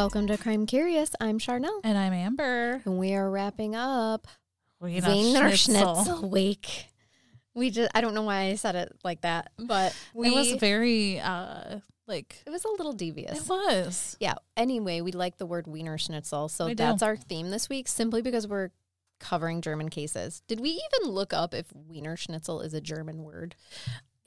Welcome to Crime Curious. I'm Charnel. And I'm Amber. And we are wrapping up Wiener Wiener Schnitzel. Schnitzel week. We just I don't know why I said it like that, but we it was very uh like it was a little devious. it was. Yeah. Anyway, we like the word Wiener Schnitzel, so We do. that's our theme this week. Simply because we're covering German cases. Did we even look up if Wiener Schnitzel is a German word?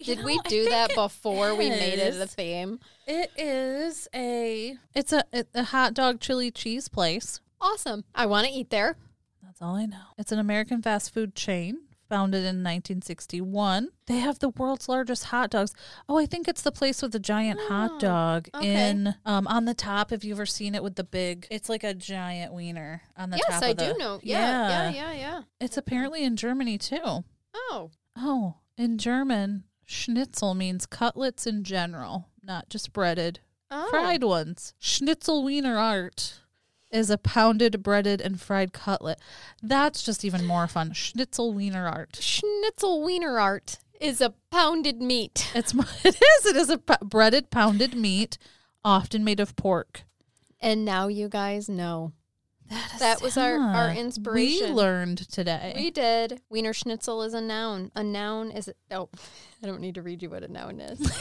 You Did we know, I do that it before we made it a is. theme? It is a it's a a hot dog chili cheese place. Awesome. I want to eat there. That's all I know. It's an American fast food chain founded in 1961. They have the world's largest hot dogs. Oh, I think it's the place with the giant Oh, hot dog okay. in um on the top. Have you ever seen it with the big? It's like a giant wiener on the top. yes, I of do the- know. Yeah, yeah, yeah, yeah. It's apparently in Germany too. Oh, Oh, in German, schnitzel means cutlets in general, not just breaded, oh. fried ones. Schnitzel Wiener Art is a pounded, breaded, and fried cutlet. That's just even more fun. Schnitzel Wiener Art. Schnitzel Wiener art is a pounded meat. It's it is it is a p- breaded, pounded meat, often made of pork. And now you guys know. That was our- our inspiration. We learned today. We did. Wiener Schnitzel is a noun. A noun is oh, I don't need to read you what a noun is.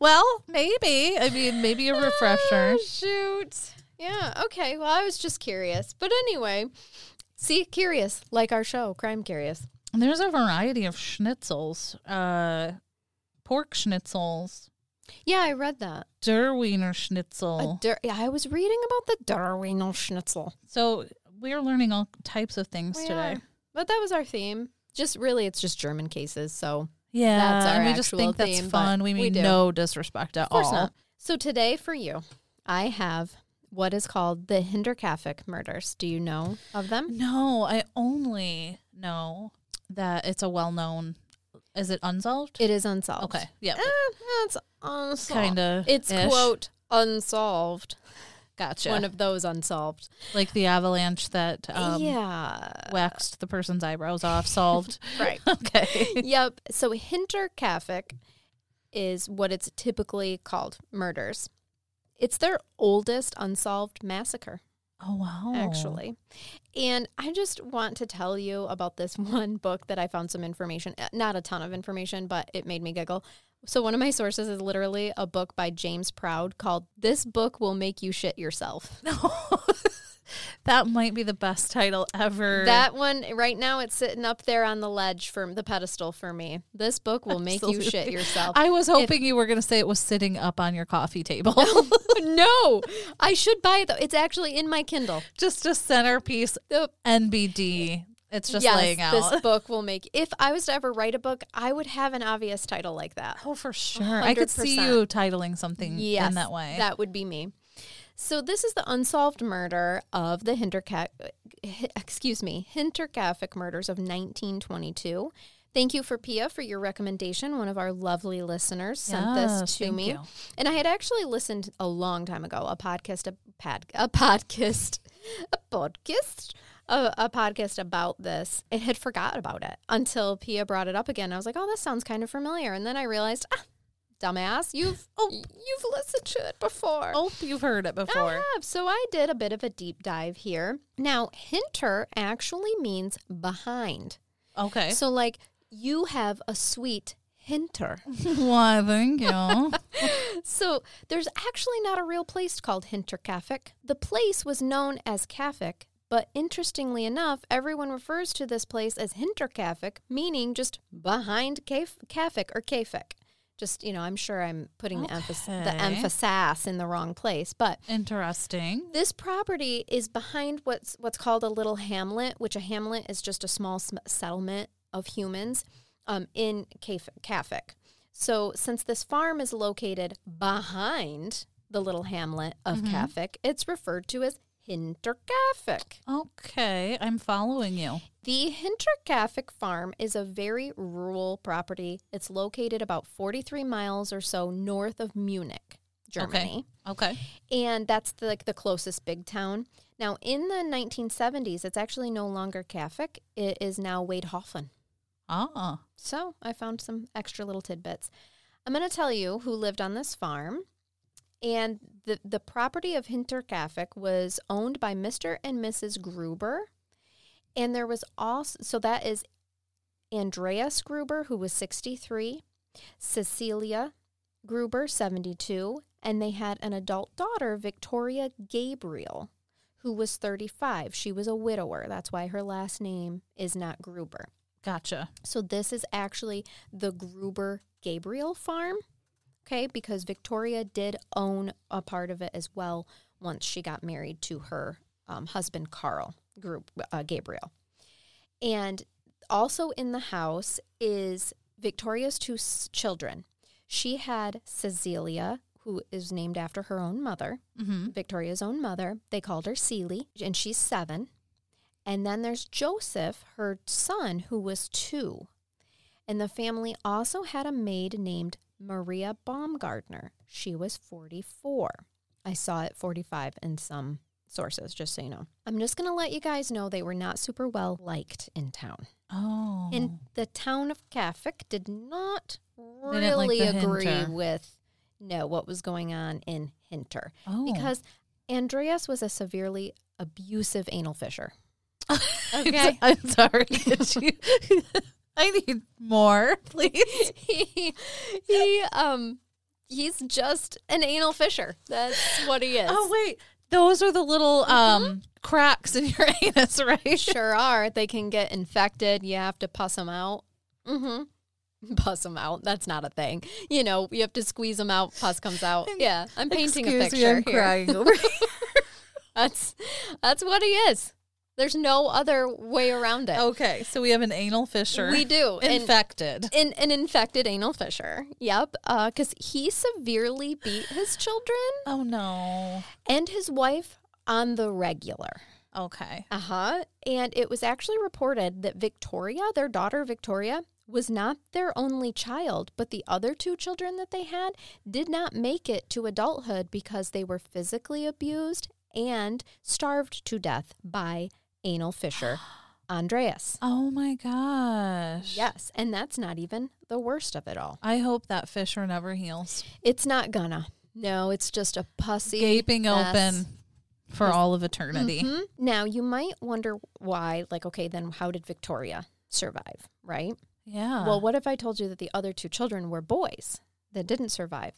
well, maybe. I mean, maybe a refresher. Ah, shoot. Yeah. Okay. Well, I was just curious, but anyway, see, curious like our show, Crime Curious. There's a variety of schnitzels. Uh, pork schnitzels, Yeah, I read that. Der Wiener A Schnitzel. der- yeah, I was reading about the Der Wiener Schnitzel. so we're learning all types of things We today. are. But that was our theme. Just really, it's just German cases. So Yeah, That's our and we just think that's theme, fun. We we mean do. no disrespect at all. not. So today for you, I have what is called the Hinterkaifeck murders. Do you know of them? No, I only know that it's a well-known. Is it unsolved? It is unsolved. okay, yeah, Eh, it's unsolved. kind of. It's quote unsolved. gotcha. One of those unsolved. like the avalanche that um, yeah. waxed the person's eyebrows off. Solved. Right. okay. yep. So Hinterkaifeck is what it's typically called murders. It's their oldest unsolved massacre. Oh wow. actually. And I just want to tell you about this one book that I found some information, uh, not a ton of information, but it made me giggle. So, one of my sources is literally a book by James Proud called This Book Will Make You Shit Yourself. that might be the best title ever. That one, right now, it's sitting up there on the ledge for the pedestal for me. This book will make you shit yourself. I was hoping you were going to say it was sitting up on your coffee table. no, I should buy it though. It's actually in my Kindle. just a centerpiece NBD. It's just yes, laying out. This book will make. If I was to ever write a book, I would have an obvious title like that. oh, for sure. I could see you titling something Yes, in that way. That would be me. So this is the unsolved murder of the Hinterka- excuse me, Hinterkaifeck murders of 1922. Thank you for Pia for your recommendation. One of our lovely listeners sent Yes, this to me. you. And I had actually listened a long time ago a podcast a pad a podcast a podcast a, a podcast about this. I had forgot about it until Pia brought it up again. I was like, "Oh, this sounds kind of familiar." And then I realized, ah, dumbass, you've Oh. you've listened to it before. Oh, you've heard it before. I have. So I did a bit of a deep dive here. Now, hinter actually means behind. Okay. So like you have a sweet hinter. Why, thank you. So there's actually not a real place called Hinterkaifeck. The place was known as Kaifeck, but interestingly enough, everyone refers to this place as Hinterkaifeck, meaning just behind Kaif- Kaifeck or Kaifeck. Just you know, I'm sure I'm putting the emphasis the emphasis in the wrong place, but Interesting. this property is behind what's what's called a little hamlet, which a hamlet is just a small sm- settlement of humans um, in Kaf- Kaifeck. So, since this farm is located behind the little hamlet of. Kaifeck, it's referred to as Hinterkaifeck. Okay, I'm following you. The Hinterkaifeck farm is a very rural property. It's located about 43 miles or so north of Munich, Germany. Okay. okay. And that's the, like the closest big town. Now, in the 1970s, it's actually no longer Kaifeck. It is now Waidhofen. Ah. So I found some extra little tidbits. I'm going to tell you who lived on this farm. And the, the property of Hinterkaifeck was owned by Mr. and Mrs. Gruber. And there was also, so that is Andreas Gruber, who was 63, Cecilia Gruber, 72, and they had an adult daughter, Victoria Gabriel, who was 35. She was a widower. That's why her last name is not Gruber. Gotcha. So this is actually the Gruber Gabriel farm, okay? Because Victoria did own a part of it as well once she got married to her um, husband Carl Group uh, Gabriel. And also in the house is Victoria's two s- children. She had Cecilia, who is named after her own mother, Mm-hmm. Victoria's own mother. They called her Celie, and she's seven. And then there's Joseph, her son, who was two. And the family also had a maid named Maria Baumgartner. She was 44. I saw it 45 in some sources, just so you know. I'm just going to let you guys know they were not super well liked in town. Oh. And the town of Kaifeck did not didn't like really agree Hinter. with no what was going on in Hinter oh. because Andreas was a severely abusive anal fissure. okay. I'm sorry. I need more, please. he, he um he's just an anal fissure. That's what he is. Oh wait, those are the little um cracks in your anus, right? sure are. They can get infected. You have to pus them out. Mm-hmm. Pus them out. That's not a thing. You know, you have to squeeze them out. Pus comes out. Yeah, I'm painting a Excuse me, picture I'm here. crying over here. That's that's what he is. There's no other way around it. Okay, so we have an anal fissure. We do. Infected. An, an infected anal fissure. Yep. Because he severely beat his children oh no. and his wife on the regular. Okay. Uh huh. And it was actually reported that Victoria, their daughter Victoria, was not their only child, but the other two children that they had did not make it to adulthood because they were physically abused and starved to death by anal fissure Andreas. Oh my gosh. Yes, and that's not even the worst of it all. I hope that fissure never heals. It's not gonna. No, it's just a pussy Gaping mess. open for all of eternity. Mhm. Now you might wonder why. Like, okay, then how did Victoria survive? Right. Yeah. Well, what if I told you that the other two children were boys that didn't survive?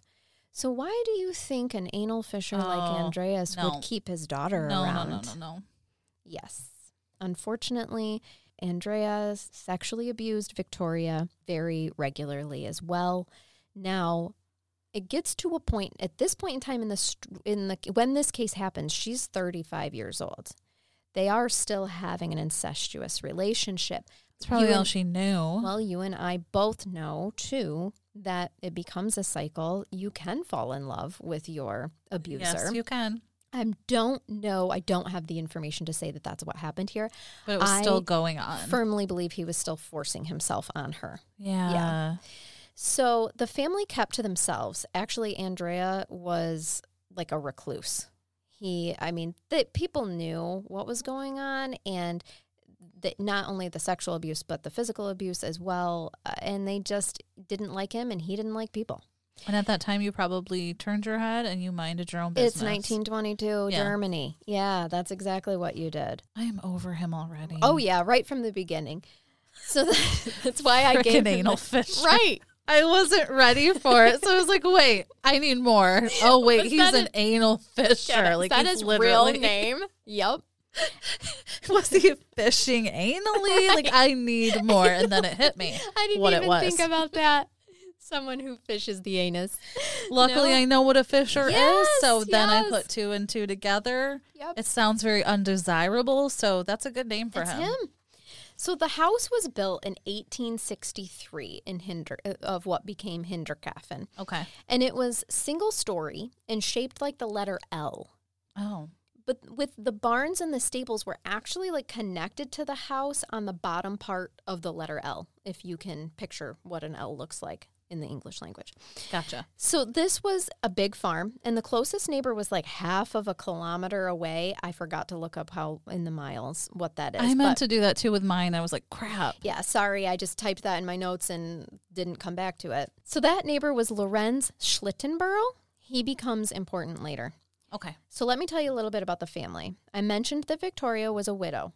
So why do you think an anal fissure like Oh, Andreas no. would keep his daughter no, no, around? no, no, no. Yes. Unfortunately, Andreas sexually abused Victoria very regularly as well. Now, it gets to a point at this point in time in the in the when this case happens, she's 35 years old. They are still having an incestuous relationship. It's probably You all and- she knew. Well, you and I both know too that it becomes a cycle. You can fall in love with your abuser. yes, you can. I don't know. I don't have the information to say that that's what happened here. But it was I still going on. Firmly believe he was still forcing himself on her. yeah. yeah. So the family kept to themselves. Actually, Andrea was like a recluse. He, I mean, that people knew what was going on and that not only the sexual abuse, but the physical abuse as well. Uh, and they just didn't like him and he didn't like people. And at that time, you probably turned your head and you minded your own business. It's 1922, Yeah. Germany. Yeah, that's exactly what you did. I am over him already. Oh, yeah, right from the beginning. So that, that's why I Frickin' gave him anal fish. Right. I wasn't ready for it. So I was like, wait, I need more. Oh, wait, Was he's an anal fissure. Yeah, like is that his literally, real name? Yep. Was he fishing anally? Like, I need more. And then it hit me. I didn't what even think about that. Someone who fishes the anus. Luckily, No. I know what a fisher Yes, is. So then I put two and two together. Yep. It sounds very undesirable. So that's a good name for It's him. him. So the house was built in 1863 in Hinder uh, of what became Hinterkaifeck, Okay. and it was single story and shaped like the letter L. Oh. but with the barns and the stables were actually like connected to the house on the bottom part of the letter L, if you can picture what an L looks like in the English language. Gotcha. So this was a big farm, and the closest neighbor was like half of a kilometer away. I forgot to look up how in the miles what that is. I meant to do that too with mine. I was like, crap. yeah, sorry, I just typed that in my notes and didn't come back to it. So that neighbor was Lorenz Schlittenbauer. He becomes important later. Okay. So let me tell you a little bit about the family. I mentioned that Victoria was a widow.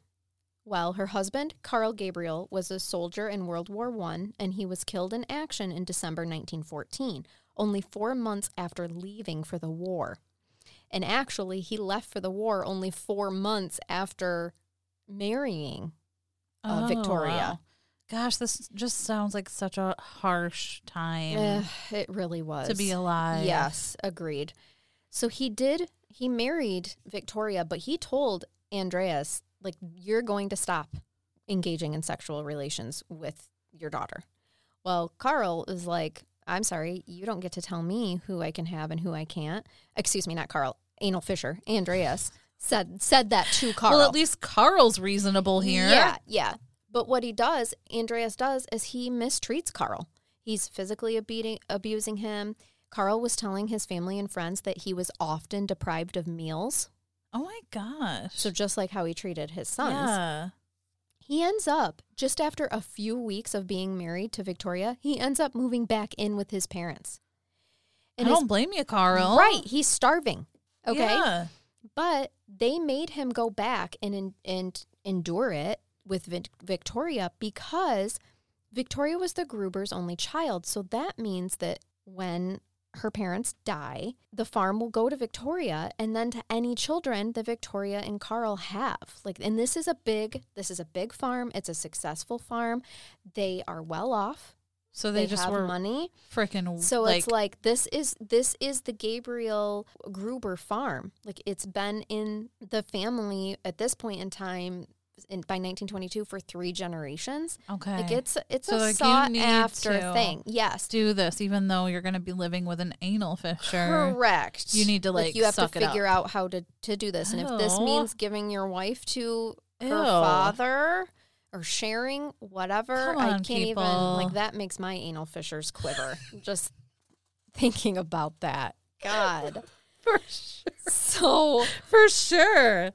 Well, her husband, Carl Gabriel, was a soldier in World War I, and he was killed in action in December 1914, only four months after leaving for the war. And actually, he left for the war only four months after marrying uh, Victoria. Oh, Gosh, this just sounds like such a harsh time Eh, it really was. to be alive. Yes, agreed. So he did, he married Victoria, but he told Andreas, like, you're going to stop engaging in sexual relations with your daughter. Well, Carl is like, I'm sorry, you don't get to tell me who I can have and who I can't. Excuse me, not Carl, Anal Fissure, Andreas said said that to Carl. Well, at least Carl's reasonable here. Yeah, yeah. But what he does, Andreas does, is he mistreats Carl. He's physically abusing, abusing him. Carl was telling his family and friends that he was often deprived of meals. Oh my gosh. So just like how he treated his sons. Yeah. He ends up, just after a few weeks of being married to Victoria, he ends up moving back in with his parents. And I his- don't blame you, Carl. Right. He's starving. Okay. Yeah. But they made him go back and and endure it with Victoria because Victoria was the Gruber's only child. So that means that when her parents die, the farm will go to Victoria and then to any children that Victoria and Carl have. Like and this is a big this is a big farm. It's a successful farm. They are well off. So they, just have were money. freaking So like, it's like this is this is the Gabriel Gruber farm. Like it's been in the family at this point in time in, by 1922 for three generations. okay. Like it's it's So, a like, sought after thing. Yes, do this even though you're going to be living with an anal fissure. correct. You need to, like, you have to figure out how to to do this, and if this means giving your wife to her father. Or sharing whatever, Come I can't even like that. Makes my anal fissures quiver just thinking about that. God, For sure. So, For sure.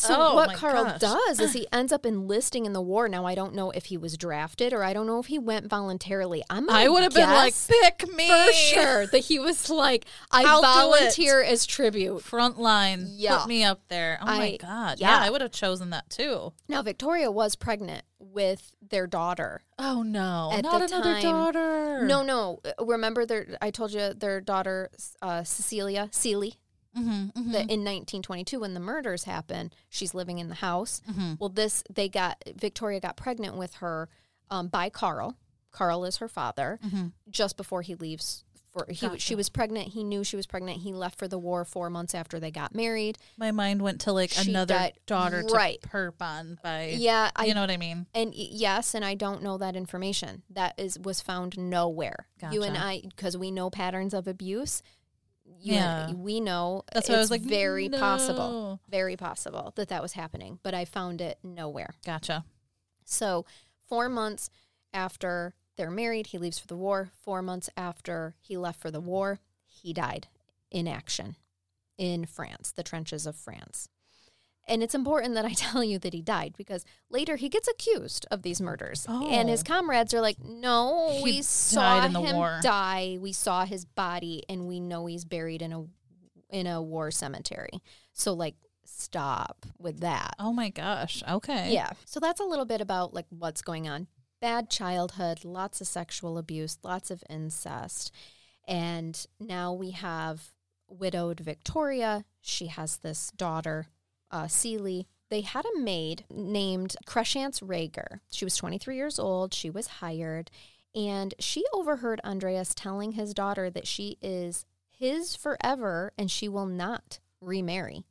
So Oh, what Carl gosh. does is he ends up enlisting in the war. Now I don't know if he was drafted or I don't know if he went voluntarily. I'm I would have been like, pick me. for sure that he was like, I I'll volunteer as tribute. Front line. Yeah. Put me up there. Oh my God. yeah. Yeah, I would have chosen that too. Now Victoria was pregnant with their daughter. Oh no. At Not the another time- daughter. No, no. Remember their I told you their daughter uh, Cecilia, Celie, Mm-hmm, that in 1922 when the murders happened, she's living in the house. mm-hmm. Well, this they got Victoria got pregnant with her um, by Carl. Carl is her father. Mm-hmm. Just before he leaves for he Gotcha. she was pregnant. He knew she was pregnant. He left for the war four months after they got married. My mind went to like She another died- daughter right. to perp on by. Yeah, I you know what I mean? and yes, and I don't know that information. That is was found nowhere. You and I, because we know patterns of abuse. Yeah. we know That's why I was like, very possible, very possible that that was happening. But I found it nowhere. Gotcha. So, four months after they're married, he leaves for the war. Four months after he left for the war, he died in action in France, the trenches of France. And it's important that I tell you that he died because later he gets accused of these murders. And his Oh. comrades are like, no, He we saw died in the him war." die. We saw his body and we know he's buried in a in a war cemetery. So like stop with that. Oh my gosh. Okay. Yeah. So that's a little bit about like what's going on. Bad childhood, lots of sexual abuse, lots of incest. And now we have widowed Victoria. She has this daughter, uh, Celie. They had a maid named Kreszenz Rieger. She was 23 years old. She was hired. And she overheard Andreas telling his daughter that she is his forever and she will not remarry.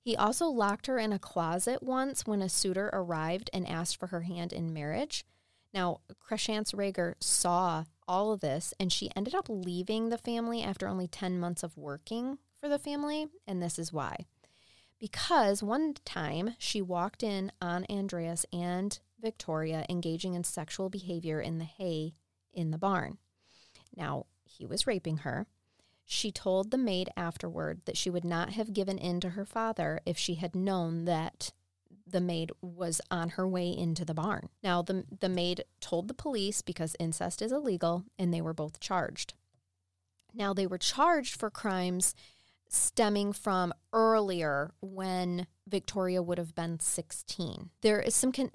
He also locked her in a closet once when a suitor arrived and asked for her hand in marriage. Now, Kreszenz Rieger saw all of this and she ended up leaving the family after only 10 months of working for the family, and this is why. Because one time she walked in on Andreas and Victoria engaging in sexual behavior in the hay in the barn. Now, he was raping her. She told the maid afterward that she would not have given in to her father if she had known that the maid was on her way into the barn. Now, the, the maid told the police because incest is illegal, and they were both charged. Now, they were charged for crimes stemming from earlier when Victoria would have been 16. There is some con-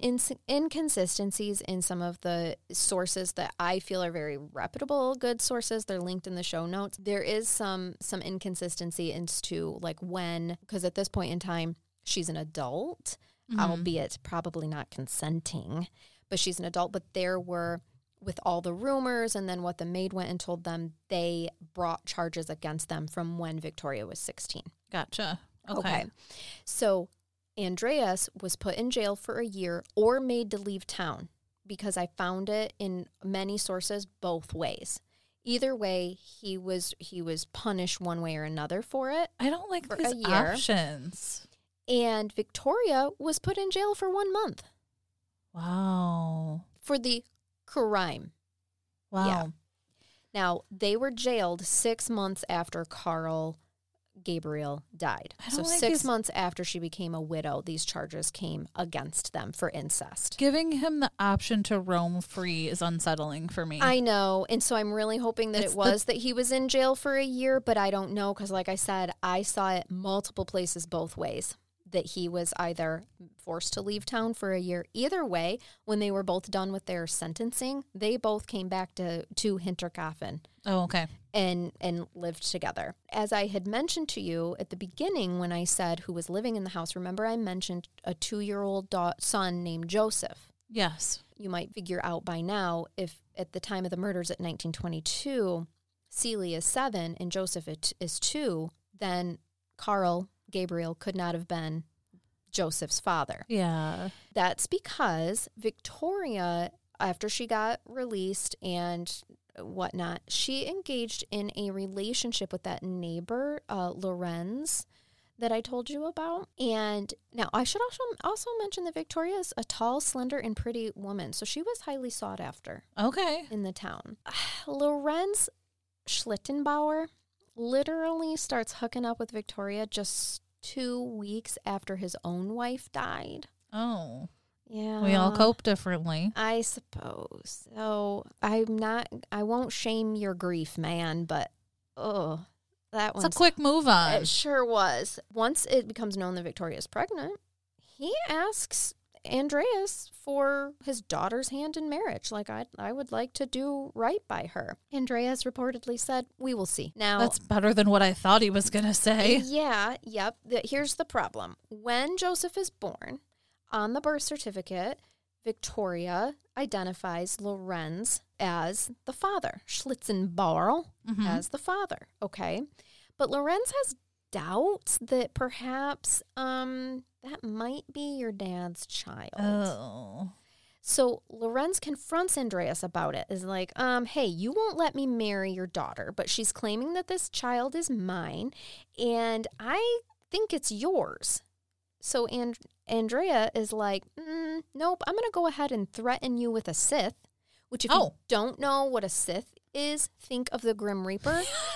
inconsistencies in some of the sources that I feel are very reputable good sources. They're linked in the show notes. There is some some inconsistency into like when because at this point in time she's an adult, mm-hmm. albeit probably not consenting, but she's an adult, but there were with all the rumors and then what the maid went and told them, they brought charges against them from when Victoria was 16. Gotcha. Okay. Okay. So Andreas was put in jail for a year or made to leave town because I found it in many sources both ways. Either way, he was he was punished one way or another for it. I don't like these year. options. And Victoria was put in jail for 1 month Wow. for the crime. Wow. Yeah. Now, they were jailed 6 months after Carl Gabriel died. So like 6 these- months after she became a widow, these charges came against them for incest. Giving him the option to roam free is unsettling for me. I know. And so I'm really hoping that It's it the- was that he was in jail for a year, but I don't know because, like I said, I saw it multiple places both ways that he was either forced to leave town for a year. Either way, when they were both done with their sentencing, they both came back to, to Hinterkaifeck oh, okay. and and lived together. As I had mentioned to you at the beginning when I said who was living in the house, remember I mentioned a 2-year-old da- son named Joseph Yes. you might figure out by now if at the time of the murders at 1922, Celia is seven and Joseph is two, then Carl Gabriel could not have been Joseph's father. Yeah. That's because Victoria, after she got released and whatnot, she engaged in a relationship with that neighbor, uh, Lorenz, that I told you about. And now I should also also mention that Victoria is a tall, slender, and pretty woman, so she was highly sought after Okay. in the town. Lorenz Schlittenbauer literally starts hooking up with Victoria just two weeks after his own wife died. Oh. Yeah. We all cope differently. I suppose. So I'm not I won't shame your grief, man, but oh that was a quick move on. it sure was. Once it becomes known that Victoria is pregnant, he asks Andreas for his daughter's hand in marriage. Like I I would like to do right by her. Andreas reportedly said, "We will see." Now That's better than what I thought he was going to say. yeah, yep. Here's the problem. When Joseph is born, on the birth certificate, Victoria identifies Lorenz as the father, Schlittenbauer Mhm. as the father. Okay. But Lorenz has doubts that perhaps um, that might be your dad's child. Oh. So Lorenz confronts Andreas about it. Is like, um, hey, you won't let me marry your daughter, but she's claiming that this child is mine, and I think it's yours. So and- Andrea is like, mm, nope, I'm going to go ahead and threaten you with a scythe. Which, if you Oh. don't know what a scythe is, think of the Grim Reaper.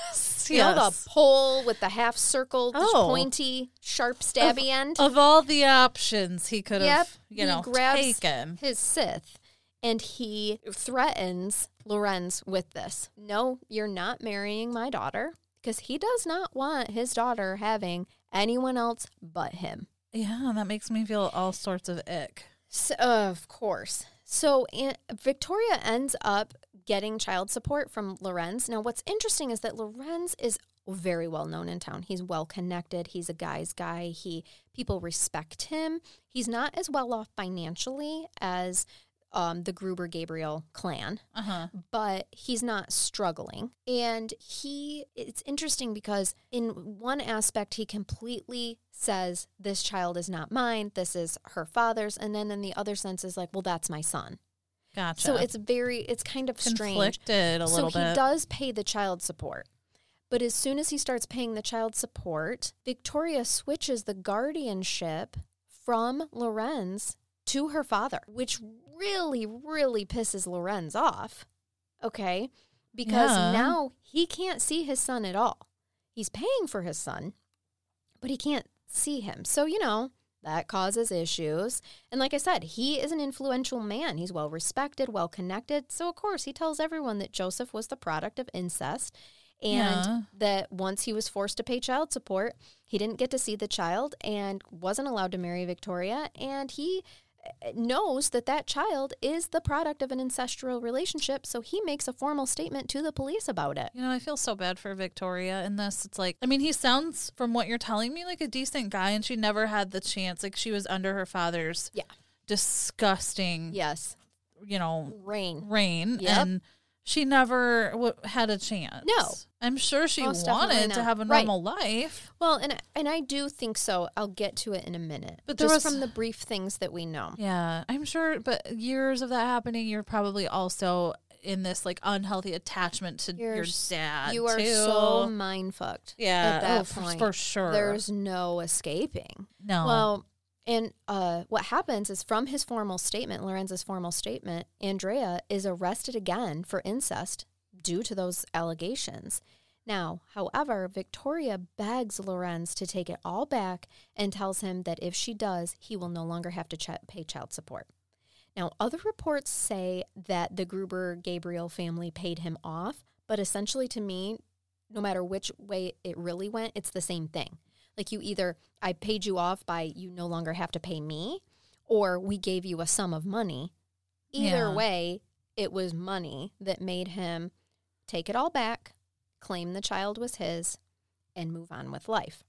Yes. You know the pole with the half circle, the Oh. pointy, sharp, stabby end. Of all the options he could have, Yep, you he know, grabs taken. his scythe and he threatens Lorenz with this. No, you're not marrying my daughter because he does not want his daughter having anyone else but him. Yeah, that makes me feel all sorts of ick. So, of course. So Aunt Victoria ends up getting child support from Lorenz. Now, what's interesting is that Lorenz is very well known in town. He's well connected. He's a guy's guy. He people respect him. He's not as well off financially as um, the Gruber Gabriel clan Uh huh. but he's not struggling. And he, it's interesting because, in one aspect, he completely says, This child is not mine, this is her father's. And then in the other sense, is like, Well, that's my son. Gotcha. So it's very, it's kind of strange. conflicted a little so little he bit. does pay the child support. But as soon as he starts paying the child support, Victoria switches the guardianship from Lorenz to her father, which really, really pisses Lorenz off. Okay. Because Yeah. now he can't see his son at all. He's paying for his son, but he can't see him. So, you know, that causes issues. And like I said, he is an influential man. He's well respected, well connected. So, of course, he tells everyone that Joseph was the product of incest and Yeah. that once he was forced to pay child support, he didn't get to see the child and wasn't allowed to marry Victoria. And he knows that that child is the product of an ancestral relationship. So he makes a formal statement to the police about it. You know, I feel so bad for Victoria in this. It's like, I mean, he sounds, from what you're telling me, like a decent guy, and she never had the chance. Like, she was under her father's Yeah. disgusting, Yes. you know, Rain. reign. Yep. And she never w- had a chance. No. I'm sure she Most wanted to have a Right. normal life. Well, and and I do think so. I'll get to it in a minute. But there just was- from the brief things that we know. Yeah, I'm sure. But years of that happening, you're probably also in this like unhealthy attachment to You're your dad. You are too. so mind fucked. yeah, at that oh, for- point. for sure. There's no escaping. no. Well, and uh, what happens is from his formal statement, Lorenz's formal statement, Andrea is arrested again for incest due to those allegations. Now, however, Victoria begs Lorenz to take it all back and tells him that if she does, he will no longer have to ch- pay child support. Now, other reports say that the Gruber Gabriel family paid him off, but essentially to me, no matter which way it really went, it's the same thing. Like you either I paid you off by you no longer have to pay me, or we gave you a sum of money. Either Yeah. way, it was money that made him take it all back, claim the child was his, and move on with life.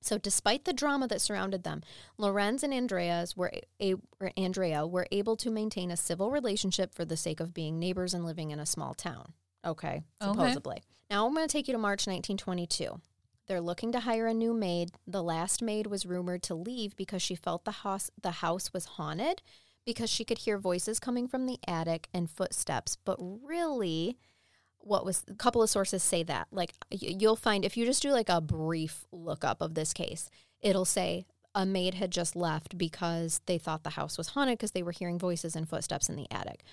So, despite the drama that surrounded them, Lorenz and Andrea's were a, or Andrea were able to maintain a civil relationship for the sake of being neighbors and living in a small town. Okay, Okay. supposedly. Now I'm going to take you to March 1922. They're looking to hire a new maid. The last maid was rumored to leave because she felt the house the house was haunted because she could hear voices coming from the attic and footsteps. But really, what was a couple of sources say that like you'll find if you just do like a brief lookup of this case, it'll say a maid had just left because they thought the house was haunted because they were hearing voices and footsteps in the attic.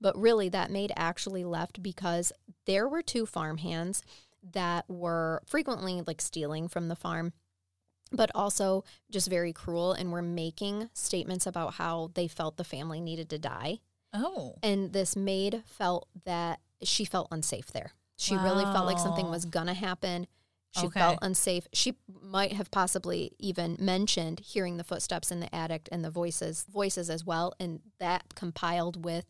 But really, that maid actually left because there were two farmhands that were frequently like stealing from the farm, but also just very cruel and were making statements about how they felt the family needed to die. oh, And this maid felt that she felt unsafe there. She really felt like something was going to happen. She Okay. felt unsafe. She might have possibly even mentioned hearing the footsteps in the attic and the voices voices as well and that compiled with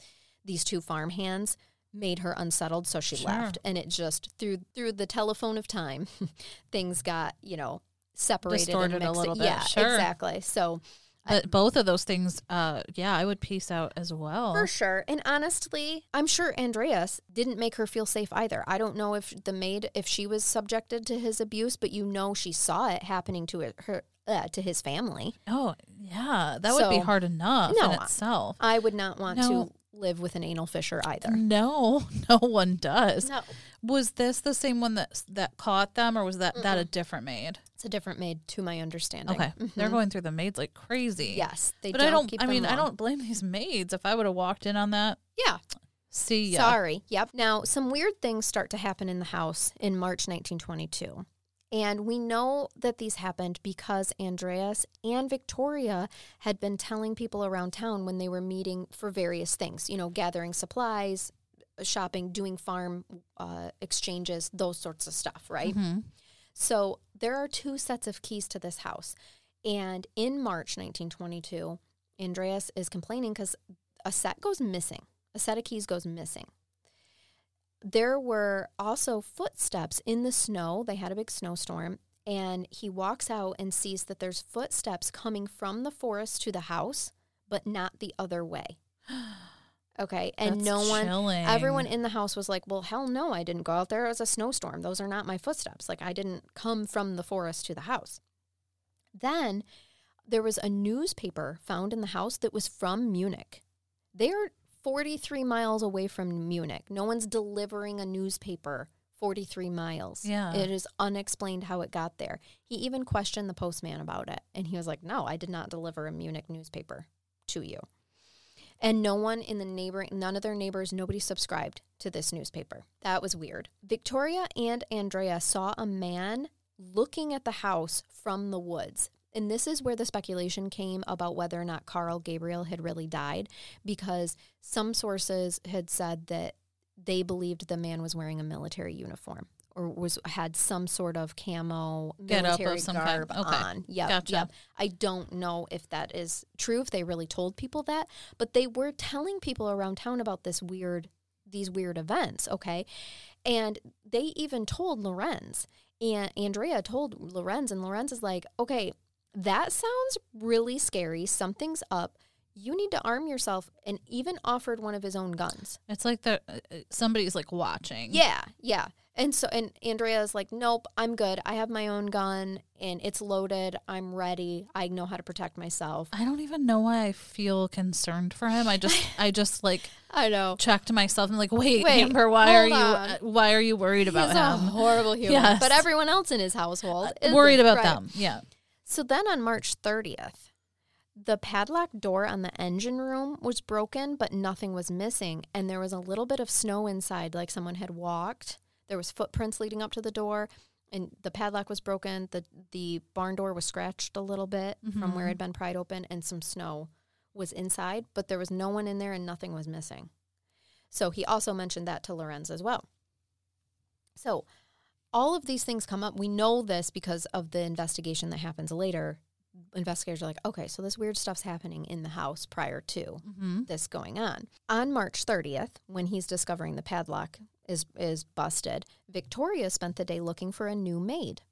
these two farmhands made her unsettled so she Sure. left and it just through through the telephone of time things got, you know, separated Distorted and a little bit, Yeah, sure. exactly. So but both of those things, uh, yeah, I would piece out as well. For sure. And honestly, I'm sure Andreas didn't make her feel safe either. I don't know if the maid, if she was subjected to his abuse, but you know she saw it happening to it, her, uh, to his family. Oh, yeah, that would be hard enough no, in itself. I would not want No. to live with an anal fissure either. No, no one does. No. Was this the same one that that caught them, or was that that a different maid? It's a different maid, to my understanding. Okay, they're Mhm. going through the maids like crazy. Yes, they but don't I don't. I mean, I don't blame these maids. If I would have walked in on that, Yeah. see ya. Sorry. Yep. Now, some weird things start to happen in the house in March 1922. And we know that these happened because Andreas and Victoria had been telling people around town when they were meeting for various things, you know, gathering supplies, shopping, doing farm uh, exchanges, those sorts of stuff, right? Mhm. So there are two sets of keys to this house. And in March 1922, Andreas is complaining because a set goes missing. A set of keys goes missing. There were also footsteps in the snow. They had a big snowstorm. And he walks out and sees that there's footsteps coming from the forest to the house, but not the other way. Okay. And That's no one, chilling. everyone in the house was like, well, hell no, I didn't go out there. It was a snowstorm. Those are not my footsteps. Like, I didn't come from the forest to the house. Then there was a newspaper found in the house that was from Munich. They're 43 miles away from Munich. No one's delivering a newspaper 43 miles. Yeah. It is unexplained how it got there. He even questioned the postman about it. And he was like, No, I did not deliver a Munich newspaper to you. And no one in the neighboring, none of their neighbors, nobody subscribed to this newspaper. That was weird. Victoria and Andrea saw a man looking at the house from the woods. And this is where the speculation came about whether or not Carl Gabriel had really died, because some sources had said that they believed the man was wearing a military uniform or was had some sort of camo Get up of military garb Okay. on. Yeah, Gotcha. yep. I don't know if that is true, if they really told people that, but they were telling people around town about this weird, these weird events, okay? And they even told Lorenz, and Andrea told Lorenz, and Lorenz is like, okay, that sounds really scary. Something's up. You need to arm yourself, and even offered one of his own guns. It's like the uh, somebody's like watching. Yeah, yeah. And so, and Andrea is like, nope, I'm good. I have my own gun and it's loaded. I'm ready. I know how to protect myself. I don't even know why I feel concerned for him. I just I just like I know. checked myself and like, wait, Wait, Amber, why are hold you uh, why are you worried about He's a him? horrible human. Yes. But everyone else in his household is worried about them. Yeah. So then on March 30th, the padlock door on the engine room was broken, but nothing was missing. And there was a little bit of snow inside, like someone had walked. There was footprints leading up to the door, and the padlock was broken. The the barn door was scratched a little bit from where mm-hmm. it had been pried open, and some snow was inside, but there was no one in there and nothing was missing. So he also mentioned that to Lorenz as well. So all of these things come up. We know this because of the investigation that happens later. Investigators are like, okay, so this weird stuff's happening in the house prior to Mm-hmm. this going on. On March 30th, when he's discovering the padlock is is busted, Victoria spent the day looking for a new maid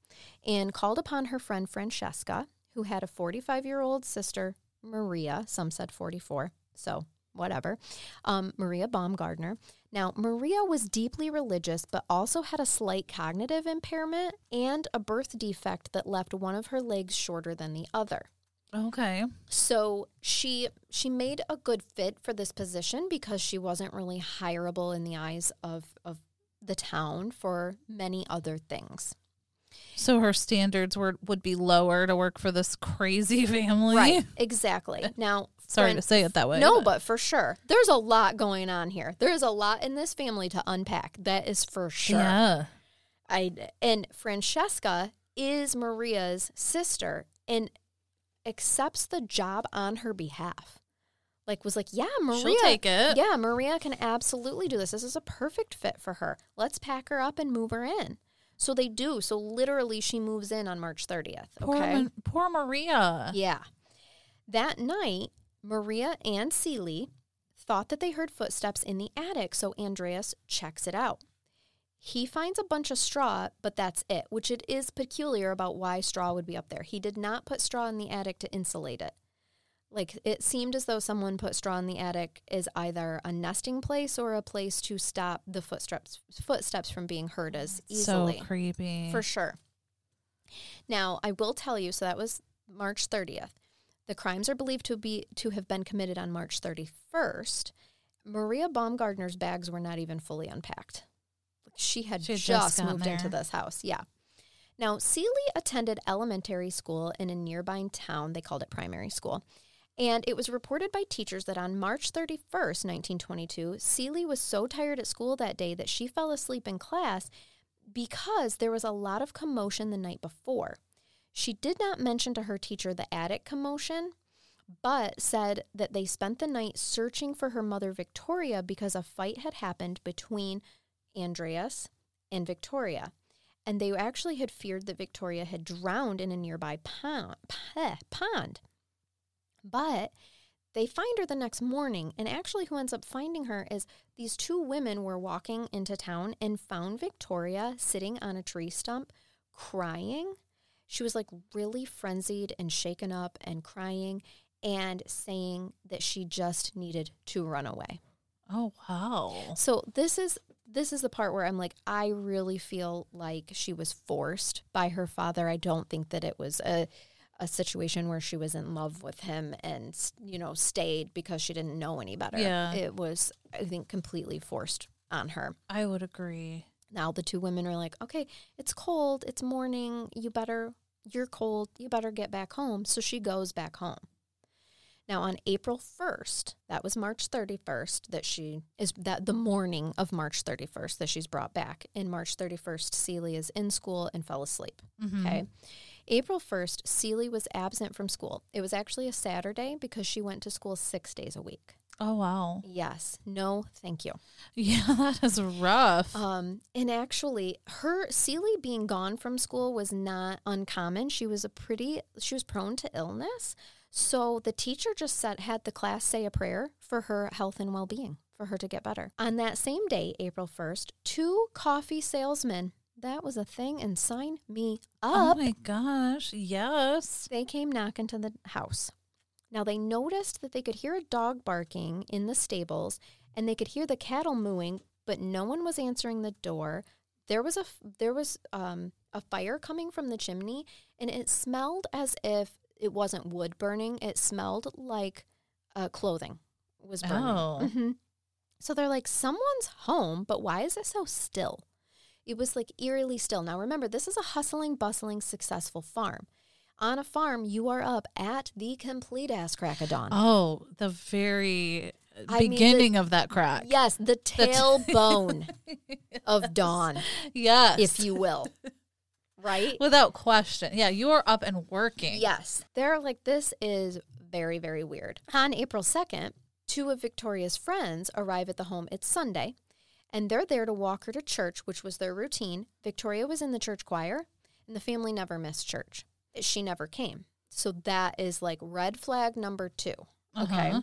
and called upon her friend Francesca, who had a 45-year-old sister, Maria, some said 44, so whatever. Um, Maria Baumgartner. Now, Maria was deeply religious, but also had a slight cognitive impairment and a birth defect that left one of her legs shorter than the other. Okay. So she she made a good fit for this position because she wasn't really hireable in the eyes of of the town for many other things. So her standards were would be lower to work for this crazy family. Right. Exactly. Now Sorry to say it that way. No, but for sure. There's a lot going on here. There's a lot in this family to unpack. That is for sure. Yeah. I and Francesca is Maria's sister and accepts the job on her behalf. Like was like, yeah, Maria, take it. Yeah, Maria can absolutely do this. This is a perfect fit for her. Let's pack her up and move her in. So they do. So literally, she moves in on March 30th. Okay. Ma- poor Maria. Yeah. That night, Maria and Celie thought that they heard footsteps in the attic, so Andreas checks it out. He finds a bunch of straw, but that's it, which it is peculiar about why straw would be up there. He did not put straw in the attic to insulate it. Like it seemed as though someone put straw in the attic is either a nesting place or a place to stop the footsteps footsteps from being heard as easily. So creepy. For sure. Now, I will tell you, so that was March 30th. The crimes are believed to be to have been committed on March 31st. Maria Baumgartner's bags were not even fully unpacked. She had She had just, just moved into this house. Yeah. Now, Celie attended elementary school in a nearby town. They called it primary school. And it was reported by teachers that on March 31st, 1922, Celie was so tired at school that day that she fell asleep in class because there was a lot of commotion the night before. She did not mention to her teacher the attic commotion, but said that they spent the night searching for her mother Victoria because a fight had happened between Andreas and Victoria. And they actually had feared that Victoria had drowned in a nearby pond. pond. But they find her the next morning, and actually, who ends up finding her is these two women were walking into town and found Victoria sitting on a tree stump crying. She was like really frenzied and shaken up and crying and saying that she just needed to run away. oh wow. So this is this is the part where I'm like I really feel like she was forced by her father. I don't think that it was a a situation where she was in love with him and you know stayed because she didn't know any better. Yeah. It was I think completely forced on her. I would agree. Now the two women are like, okay, it's cold, it's morning, you better, you're cold, you better get back home. So she goes back home. Now on April 1st, that was March 31st that she is that the morning of March 31st that she's brought back. In March 31st, Celie is in school and fell asleep. Mm-hmm. Okay. April 1st, Celie was absent from school. It was actually a Saturday because she went to school 6 days a week. Oh wow. Yes. No, thank you. Yeah, that is rough. Um, and actually, her Celie being gone from school was not uncommon. She was a pretty, she was prone to illness. So the teacher just said, had the class say a prayer for her health and well being, for her to get better. On that same day, April 1st, two coffee salesmen, that was a thing, and sign me up. oh my gosh. Yes. They came knocking to the house. Now they noticed that they could hear a dog barking in the stables and they could hear the cattle mooing, but no one was answering the door. There was a there was um, a fire coming from the chimney and it smelled as if it wasn't wood burning. It smelled like uh, clothing was burning. Oh. hmm So they're like, someone's home, but why is it so still? It was like eerily still. Now remember, this is a hustling, bustling, successful farm. On a farm, you are up at the complete ass crack of dawn. Oh, the very I mean, the- beginning of that crack. Yes, the tailbone of dawn, Yes. if you will. Right? Without question. Yeah, you are up and working. Yes. They're like, this is very, very weird. On April 2nd, two of Victoria's friends arrive at the home. It's Sunday, and they're there to walk her to church, which was their routine. Victoria was in the church choir, and the family never missed church. She never came. So that is like red flag number two. Okay. Uh-huh.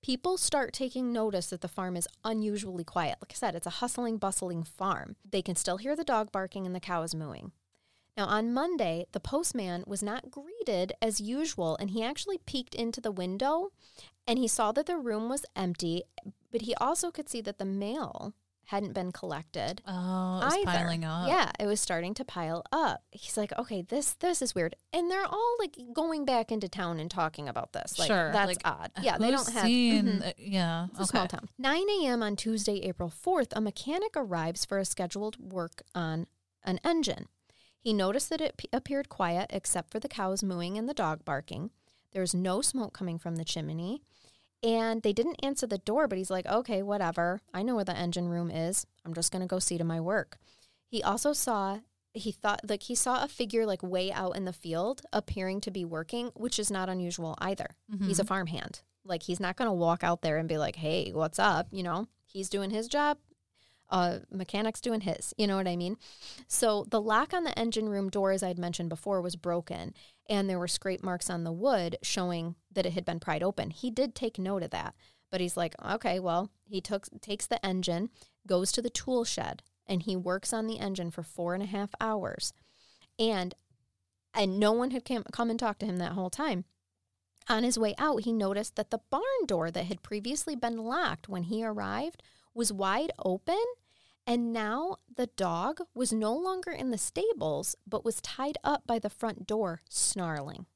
People start taking notice that the farm is unusually quiet. Like I said, it's a hustling, bustling farm. They can still hear the dog barking and the cows mooing. Now, on Monday, the postman was not greeted as usual, and he actually peeked into the window and he saw that the room was empty, but he also could see that the mail hadn't been collected. Oh, it was either. piling up. Yeah, it was starting to pile up. He's like, "Okay, this this is weird," and they're all like going back into town and talking about this. Like, Sure, that's like, odd. Yeah, they don't have. seen- Mhm. uh, yeah. It's a small town. 9 a.m. on Tuesday, April 4th, a mechanic arrives for a scheduled work on an engine. He noticed that it p- appeared quiet except for the cows mooing and the dog barking. There's no smoke coming from the chimney. And they didn't answer the door, but he's like, okay, whatever. I know where the engine room is. I'm just going to go see to my work. He also saw, he thought, like, he saw a figure like way out in the field appearing to be working, which is not unusual either. He's a mm-hmm. farmhand. Like, he's not going to walk out there and be like, hey, what's up? You know, he's doing his job. Uh, mechanic's doing his. You know what I mean? So the lock on the engine room door, as I'd mentioned before, was broken, and there were scrape marks on the wood showing that it had been pried open. He did take note of that, but he's like, okay, well, he took takes the engine, goes to the tool shed, and he works on the engine for four and a half hours, and and no one had come, come and talked to him that whole time. On his way out, he noticed that the barn door that had previously been locked when he arrived was wide open. And now the dog was no longer in the stables, but was tied up by the front door, snarling.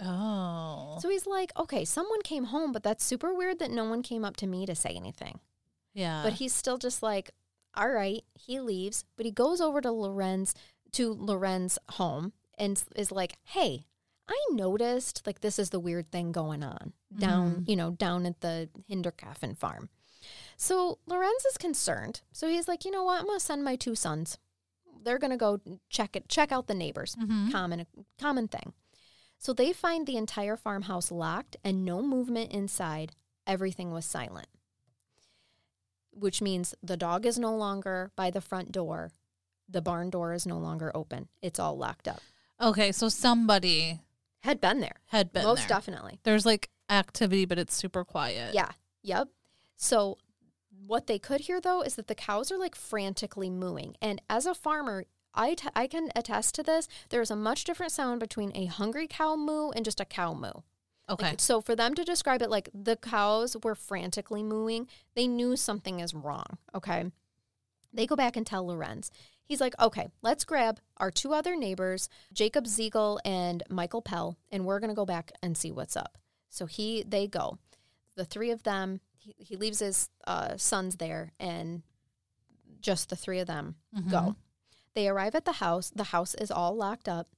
Oh. So he's like, okay, someone came home, but that's super weird that no one came up to me to say anything. yeah. But he's still just like, all right, he leaves, but he goes over to Lorenz to Loren's home and is like, hey, I noticed like this is the weird thing going on down, mm-hmm. you know, down at the Hinterkaifeck farm. So Lorenz is concerned. So he's like, you know what? I'm gonna send my two sons. They're gonna go check it, check out the neighbors. Mm-hmm. Common, common thing. So they find the entire farmhouse locked and no movement inside. Everything was silent which means the dog is no longer by the front door. The barn door is no longer open. It's all locked up. okay, so somebody Had been there. had been Most there. definitely. There's like activity, but it's super quiet. Yeah. Yep. So what they could hear though is that the cows are like frantically mooing. And as a farmer, I, t- I can attest to this. There's a much different sound between a hungry cow moo and just a cow moo. Okay. Like, so for them to describe it like the cows were frantically mooing, they knew something is wrong. Okay. They go back and tell Lorenz. He's like, okay, let's grab our two other neighbors, Jacob Ziegel and Michael Pell, and we're gonna go back and see what's up. So he they go. The three of them, he, he leaves his uh, sons there and just the three of them Mhm. go. They arrive at the house. The house is all locked up.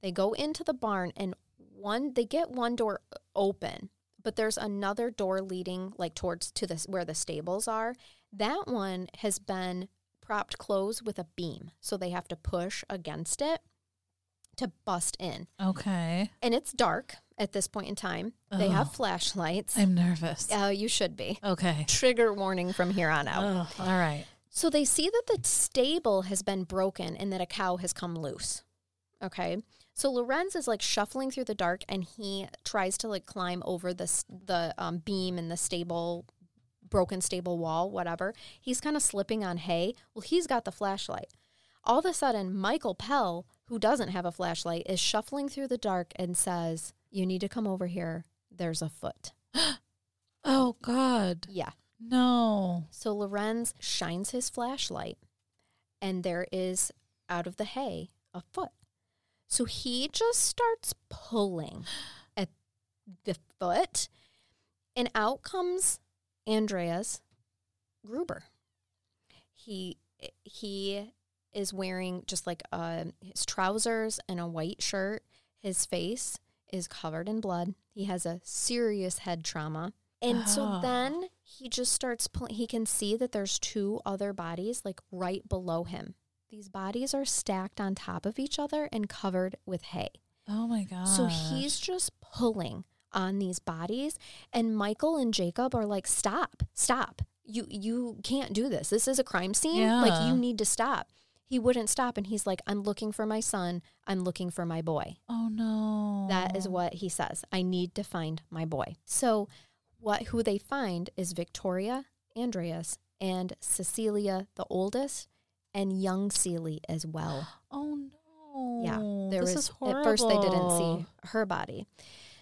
They go into the barn and one they get one door open, but there's another door leading like towards to this where the stables are. That one has been propped closed with a beam. So they have to push against it to bust in. Okay. And it's dark at this point in time. They Oh. have flashlights. I'm nervous. Uh, you should be. Okay. Trigger warning from here on out. Oh, all right. So they see that the stable has been broken and that a cow has come loose. Okay. So Lorenz is like shuffling through the dark and he tries to like climb over the the um, beam in the stable broken stable wall, whatever. He's kind of slipping on hay. Well, he's got the flashlight. All of a sudden, Michael Pell, who doesn't have a flashlight, is shuffling through the dark and says, "You need to come over here. There's a foot." Oh God. Yeah. No. So Lorenz shines his flashlight, and there is out of the hay a foot. So he just starts pulling at the foot, and out comes Andreas Gruber. He he is wearing just like uh, his trousers and a white shirt. His face is covered in blood. He has a serious head trauma. And so Oh. then he just starts pulling. He can see that there's two other bodies like right below him. These bodies are stacked on top of each other and covered with hay. Oh my God. So he's just pulling on these bodies and Michael and Jacob are like stop, stop. You you can't do this. This is a crime scene. Like you need to stop. He wouldn't stop and he's like I'm looking for my son. I'm looking for my boy. Oh no. That is what he says. I need to find my boy. So what who they find is Victoria, Andreas, and Cecilia, the oldest, and young Celie as well. Oh no. Yeah, there this was is horrible. at first they didn't see her body.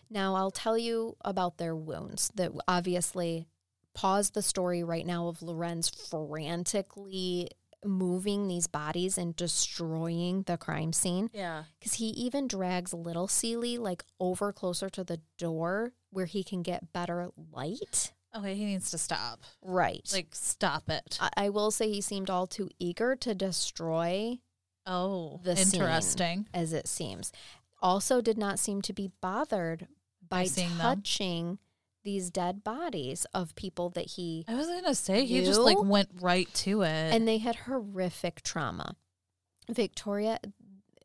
Now I'll tell you about their wounds that obviously pause the story right now of Lorenz frantically moving these bodies and destroying the crime scene Yeah. because he even drags little Seely like over closer to the door where he can get better light. Okay, he needs to stop. Right. Like stop it. I, I will say he seemed all too eager to destroy oh, the scene. interesting. as it seems. Also, did not seem to be bothered by touching. them. These dead bodies of people that he I was gonna say he just like went right to it. and they had horrific trauma. Victoria,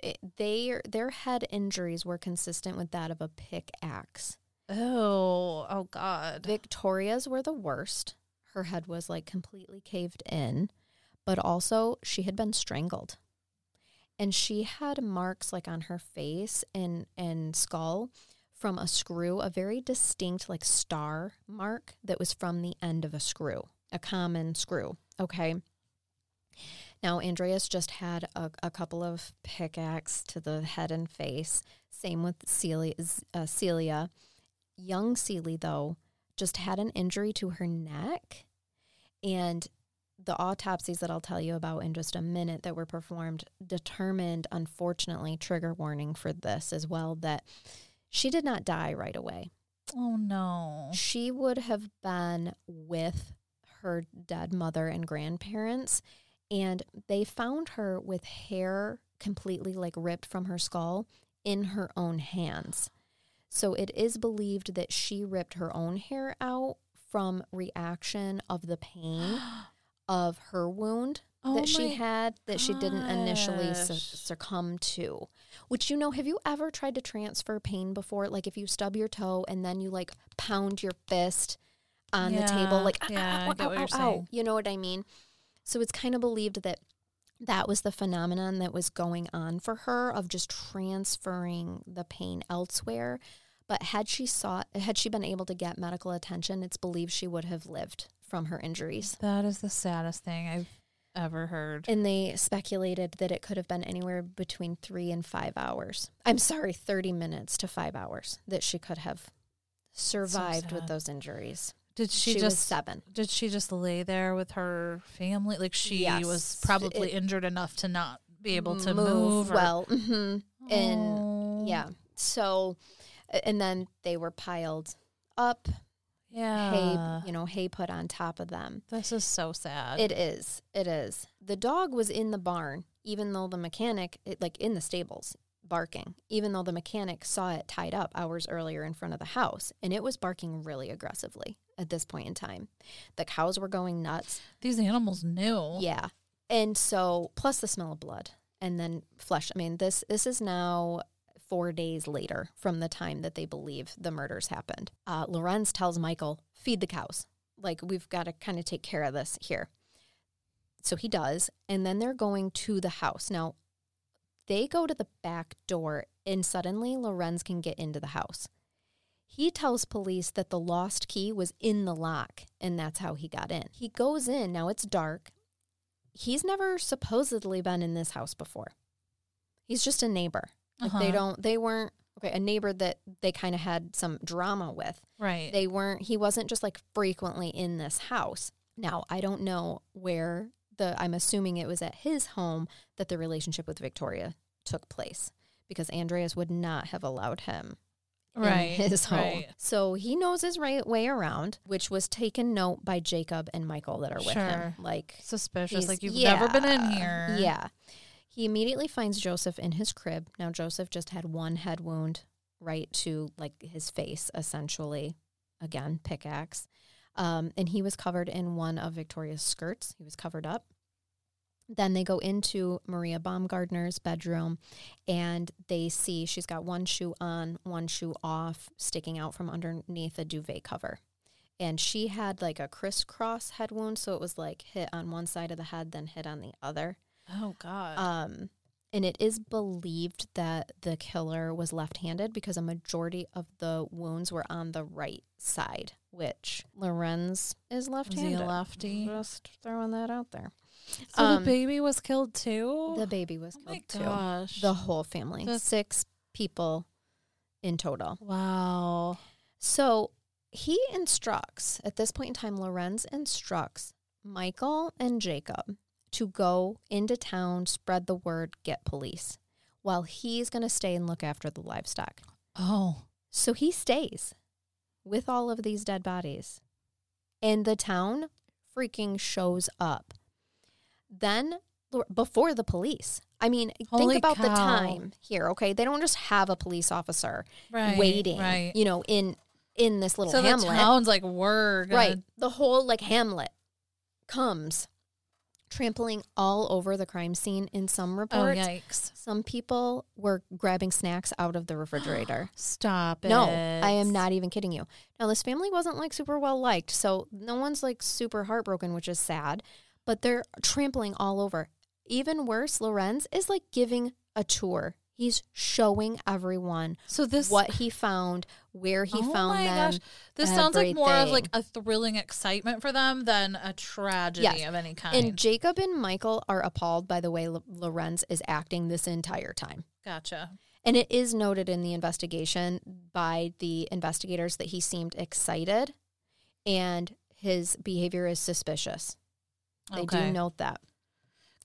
it, they their head injuries were consistent with that of a pickaxe. oh, oh God. Victoria's were the worst. Her head was like completely caved in, but also she had been strangled. And she had marks like on her face and and skull from a screw, a very distinct like star mark that was from the end of a screw, a common screw. Okay. Now Andreas just had a, a couple of pickaxe to the head and face. Same with Celia. Uh, Celia. Young Celie, though, just had an injury to her neck. And the autopsies that I'll tell you about in just a minute that were performed determined, unfortunately, trigger warning for this as well, that she did not die right away. Oh no. She would have been with her dead mother and grandparents, and they found her with hair completely like ripped from her skull in her own hands. So it is believed that she ripped her own hair out from reaction of the pain of her wound Oh that she had that she didn't initially su- succumb to. Which you know, have you ever tried to transfer pain before? Like if you stub your toe and then you like pound your fist on the table, like "Ah, yeah, ow, ow, ow, ow," You know what I mean? So it's kind of believed that that was the phenomenon that was going on for her of just transferring the pain elsewhere. But had she sought, had she been able to get medical attention, it's believed she would have lived from her injuries. That is the saddest thing I've ever heard. And they speculated that it could have been anywhere between three and five hours. I'm sorry, 30 minutes to five hours that she could have survived with those injuries. Did she, She, just seven. did she just lay there with her family? Like she Yes. was probably It- injured enough to not be able to move. or- well. hmm And yeah. So, and then they were piled up Yeah. hay, you know, hay put on top of them. This is so sad. It is. It is. The dog was in the barn, even though the mechanic, it, like in the stables, barking, even though the mechanic saw it tied up hours earlier in front of the house. And it was barking really aggressively at this point in time. The cows were going nuts. These animals knew. Yeah. And so, plus the smell of blood and then flesh. I mean, this this is now four days later from the time that they believe the murders happened. Uh, Lorenz tells Michael, feed the cows. Like, we've got to kind of take care of this here. So he does. And then they're going to the house. Now, they go to the back door, and suddenly Lorenz can get into the house. He tells police that the lost key was in the lock, and that's how he got in. He goes in. Now it's dark. He's never supposedly been in this house before. He's just a neighbor. Like Uh-huh. they don't they weren't okay, a neighbor that they kind of had some drama with. Right. They weren't he wasn't just like frequently in this house. Now, I don't know where the I'm assuming it was at his home that the relationship with Victoria took place because Andreas would not have allowed him right. in his home. Right. So he knows his right way around, which was taken note by Jacob and Michael that are with him. Like Suspicious. Like you've never been in here. Yeah. He immediately finds Joseph in his crib. Now Joseph just had one head wound right to like his face, essentially. Again, pickaxe. Um, and he was covered in one of Victoria's skirts. He was covered up. Then they go into Maria Baumgartner's bedroom and they see she's got one shoe on, one shoe off, sticking out from underneath a duvet cover. And she had like a crisscross head wound. So it was like hit on one side of the head, then hit on the other. Oh God. Um, and it is believed that the killer was left handed because a majority of the wounds were on the right side, which Lorenz is left Was he handed. a lefty? Just throwing that out there. So um, the baby was killed too. The baby was oh killed too. gosh. The whole family. That's- Six people in total. wow. So he instructs, at this point in time, Lorenz instructs Michael and Jacob to go into town, spread the word, get police, while he's going to stay and look after the livestock. Oh. So he stays with all of these dead bodies. And the town freaking shows up. Then, before the police, I mean, Holy think about the time here, okay? They don't just have a police officer Right. waiting, Right. you know, in in this little So the hamlet. town's like we're right. The whole like hamlet comes trampling all over the crime scene in some Oh reports. yikes. Some people were grabbing snacks out of the refrigerator. Stop it. No, I am not even kidding you. Now, this family wasn't like super well liked, so no one's like super heartbroken, which is sad, but they're trampling all over. Even worse, Lorenz is like giving a tour. He's showing everyone So this what he found, where he oh found my them. gosh. This sounds like more of like a thrilling excitement for them than a tragedy Yes. of any kind. And Jacob and Michael are appalled by the way L- Lorenz is acting this entire time. gotcha. And it is noted in the investigation by the investigators that he seemed excited and his behavior is suspicious. They Okay. do note that.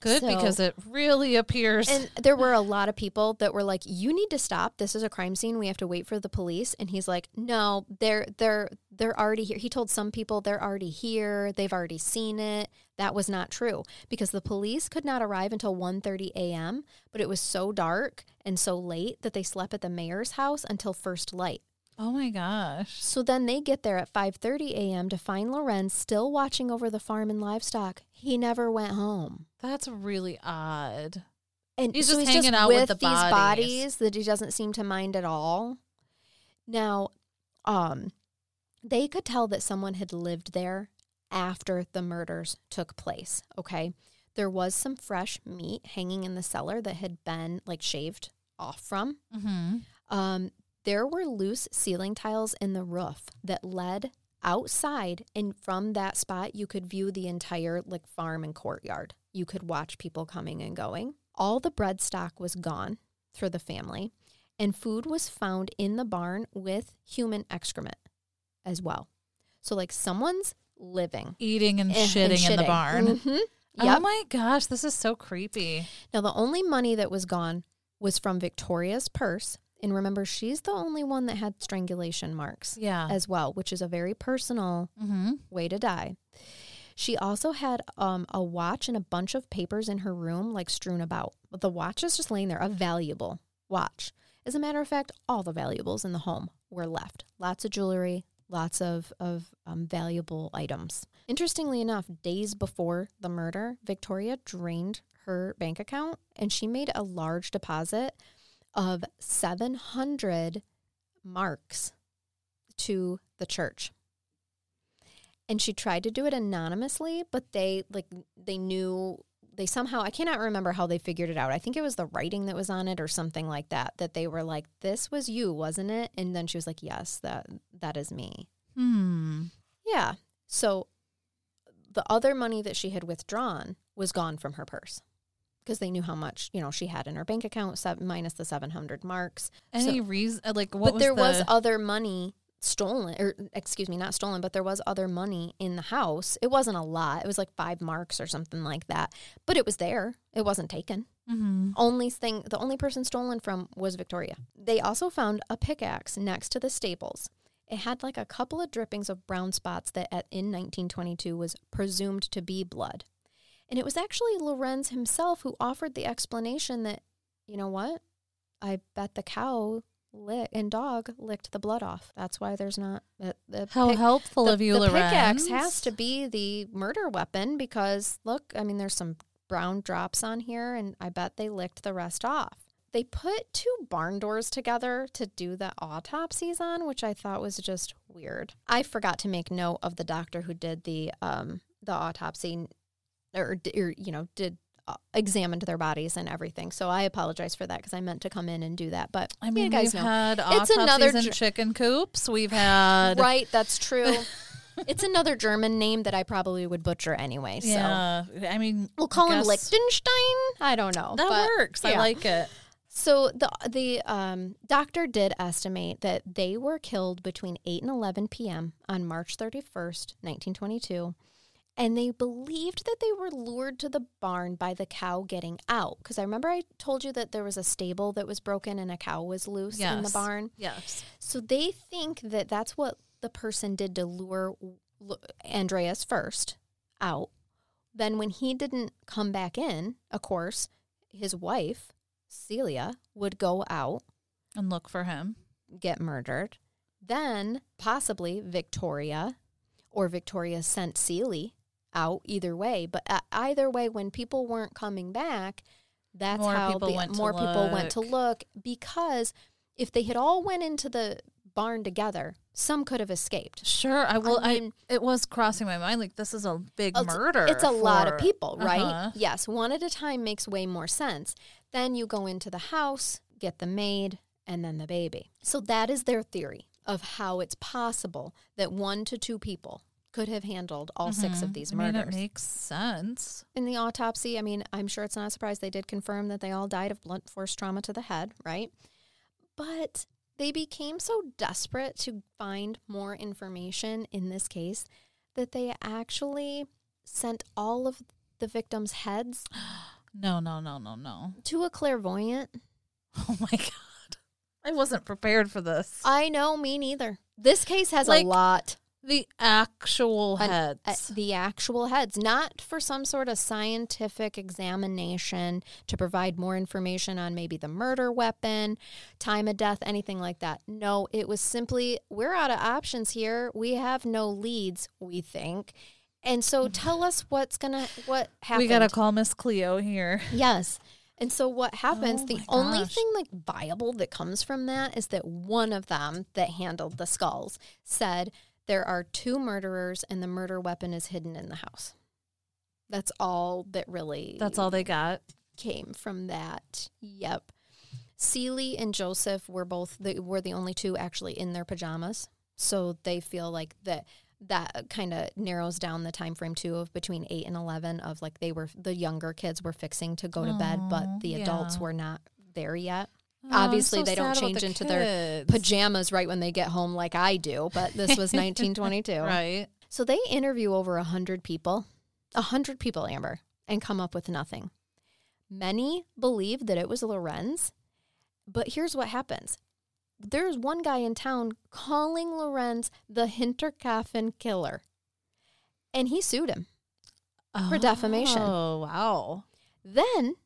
Good So- because it really appears And there were a lot of people that were like, "You need to stop. This is a crime scene. We have to wait for the police." And he's like, "No, they're they're they're already here." He told some people they're already here. They've already seen it. That was not true because the police could not arrive until 1:30 a.m., but it was so dark and so late that they slept at the mayor's house until first light. Oh my gosh. So then they get there at 5:30 a.m. to find Lorenz still watching over the farm and livestock. He never went home. That's really odd. And He's so just he's hanging just out with with the these bodies. bodies that he doesn't seem to mind at all. Now, um, they could tell that someone had lived there after the murders took place. Okay, there was some fresh meat hanging in the cellar that had been like shaved off from. Mm-hmm. Um, there were loose ceiling tiles in the roof that led outside, and from that spot, you could view the entire like farm and courtyard. You could watch people coming and going. All the bread stock was gone for the family, and food was found in the barn with human excrement as well. So, like, someone's living Eating and eh, shitting and in the barn. Mm-hmm. Oh my gosh, this is so creepy. Now, the only money that was gone was from Victoria's purse And remember, she's the only one that had strangulation marks Yeah. as well, which is a very personal mm-hmm. way to die. She also had um, a watch and a bunch of papers in her room, like strewn about. But the watch is just laying there, a valuable watch. As a matter of fact, all the valuables in the home were left. Lots of jewelry, lots of, of um, valuable items. Interestingly enough, days before the murder, Victoria drained her bank account and she made a large deposit of 700 marks to the church. And she tried to do it anonymously but they like they knew they somehow i cannot remember how they figured it out. I think it was the writing that was on it or something like that that they were like this was you wasn't it? And then she was like yes that that is me. Hmm. yeah. So the other money that she had withdrawn was gone from her purse because they knew how much you know she had in her bank account seven, minus the 700 marks. Any So- reason? Like what but was there the, was other money stolen or excuse me not stolen but there was other money in the house. It wasn't a lot. It was like five marks or something like that. But it was there. It wasn't taken. Mhm. only thing the only person stolen from was victoria. They also found a pickaxe next to the stables. It had like a couple of drippings of brown spots that at, in 1922 was presumed to be blood and it was actually lorenz himself who offered the explanation that you know what i bet the cow lick and dog licked the blood off that's why there's not the, the How helpful the, of you, Lorenz. the Lorenz. pickaxe has to be the murder weapon because look, I mean, there's some brown drops on here, and I bet they licked the rest off. They put two barn doors together to do the autopsies on, which I thought was just weird. I forgot to make note of the doctor who did the um the autopsy, or, or you know did. Uh, examined their bodies and everything, so I apologize for that because I meant to come in and do that. But I mean, you guys we've know, had It's another chicken coops. We've had right? That's true. it's another German name that I probably would butcher anyway. So Yeah, I mean, we'll call him Liechtenstein. I don't know. That but- works. I like it. So the the um, doctor did estimate that they were killed between eight and eleven p.m. on March thirty first, nineteen twenty two. And they believed that they were lured to the barn by the cow getting out. Because I remember I told you that there was a stable that was broken and a cow was loose in the barn. Yes. So they think that that's what the person did to lure Lu- Andreas first out. Then, when he didn't come back in, of course, his wife, Celia, would go out, And look for him. get murdered. Then, possibly Victoria or Victoria sent Celie out, either way. But uh, either way, when people weren't coming back, that's More how people more people went to look. look because if they had all went into the barn together, some could have escaped. Sure. I will. I, mean- it was crossing my mind like this is a big It's- murder. It's a lot of people, right? Uh-huh. Yes, one at a time makes way more sense. Then you go into the house, get the maid, and then the baby. So that is their theory of how it's possible that one to two people could have handled all six of Mhm. these I mean, murders. makes sense. In the autopsy, I mean, I'm sure it's not a surprise they did confirm that they all died of blunt force trauma to the head, right? But they became so desperate to find more information in this case that they actually sent all of the victims' heads No, no, no, no, no. to a clairvoyant. Oh my god. I wasn't prepared for this. I know, me neither. This case has Like, a lot. The actual An- heads. uh, the actual heads, not for some sort of scientific examination to provide more information on maybe the murder weapon, time of death, anything like that. No, it was simply we're out of options here. We have no leads, we think. And so tell us what's gonna what happened. we gotta call Miss Cleo here. Yes. And so what happens, Oh the only gosh. thing like viable that comes from that is that one of them that handled the skulls said there are two murderers and the murder weapon is hidden in the house. That's all that really That's all they got. came from that. Yep. Celie and Joseph were both they were the only two actually in their pajamas. So they feel like that that kind of narrows down the time frame too of between 8 and 11 of like they were the younger kids were fixing to go to bed but the adults yeah. were not there yet. Oh, Obviously, so they don't change the into their. Pajamas right when they get home like I do, but this was 1922. Right. So they interview over a hundred people, a hundred people, Amber, and come up with nothing. Many believe that it was Lorenz, but here's what happens: there's one guy in town calling Lorenz the Hinterkaifeck killer. And he sued him. For defamation. Oh, wow. Then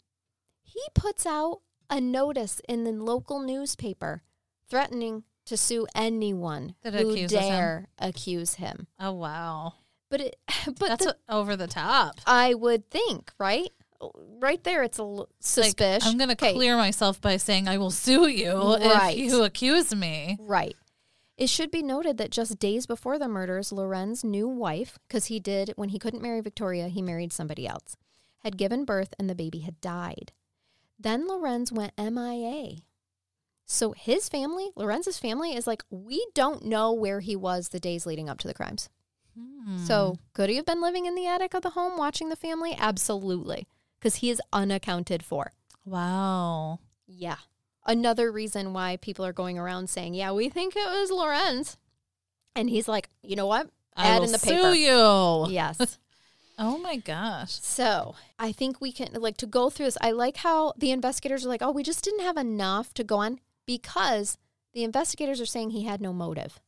he puts out a notice in the local newspaper threatening to sue anyone That who accuses him. dare accuse him. Oh, wow. But it, but That's the- over the top. I would think, right? Oh, right there, it's a l- Like, suspicious. I'm going to clear myself by saying I will sue you Right. if you accuse me. Right. It should be noted that just days before the murders, Lorenz's new wife, because he did, when he couldn't marry Victoria, he married somebody else, had given birth and the baby had died. Then Lorenz went MIA. So his family, Lorenz's family, is like, we don't know where he was the days leading up to the crimes. Hmm. So could he have been living in the attic of the home watching the family? Absolutely. Because he is unaccounted for. Wow. Yeah. Another reason why people are going around saying, yeah, we think it was Lorenz. And he's like, you know what? I Ad will in the sue paper. you. Yes. Oh my gosh. so I think we can, like, to go through this. I like how the investigators are like, oh, we just didn't have enough to go on because the investigators are saying he had no motive.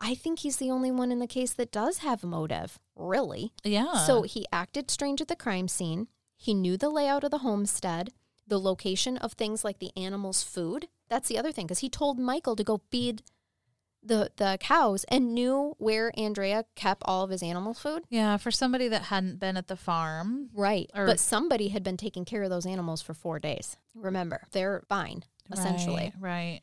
I think he's the only one in the case that does have a motive, really. Yeah. So he acted strange at the crime scene. He knew the layout of the homestead, the location of things like the animals' food. That's the other thing because he told Michael to go feed the the cows and knew where Andrea kept all of his animal food. yeah, for somebody that hadn't been at the farm. Right. Or- but somebody had been taking care of those animals for 4 days. Remember, they're fine essentially. Right. right.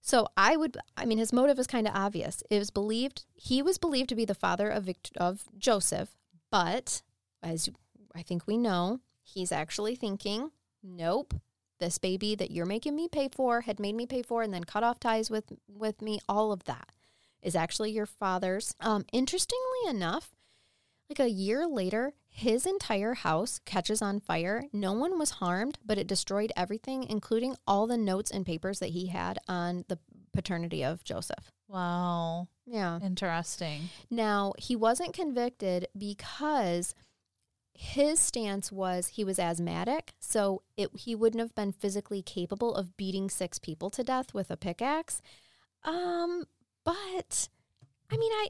So I would, I mean, his motive is kind of obvious. It was believed he was believed to be the father of Vict- of Joseph, but as I think we know, he's actually thinking, nope, this baby that you're making me pay for had made me pay for, and then cut off ties with with me. All of that is actually your father's. Um, interestingly enough, like a year later, his entire house catches on fire. No one was harmed, but it destroyed everything, including all the notes and papers that he had on the paternity of Joseph. Wow. Yeah. Interesting. Now, he wasn't convicted because his stance was he was asthmatic, so it, he wouldn't have been physically capable of beating six people to death with a pickaxe. Um, but I mean, I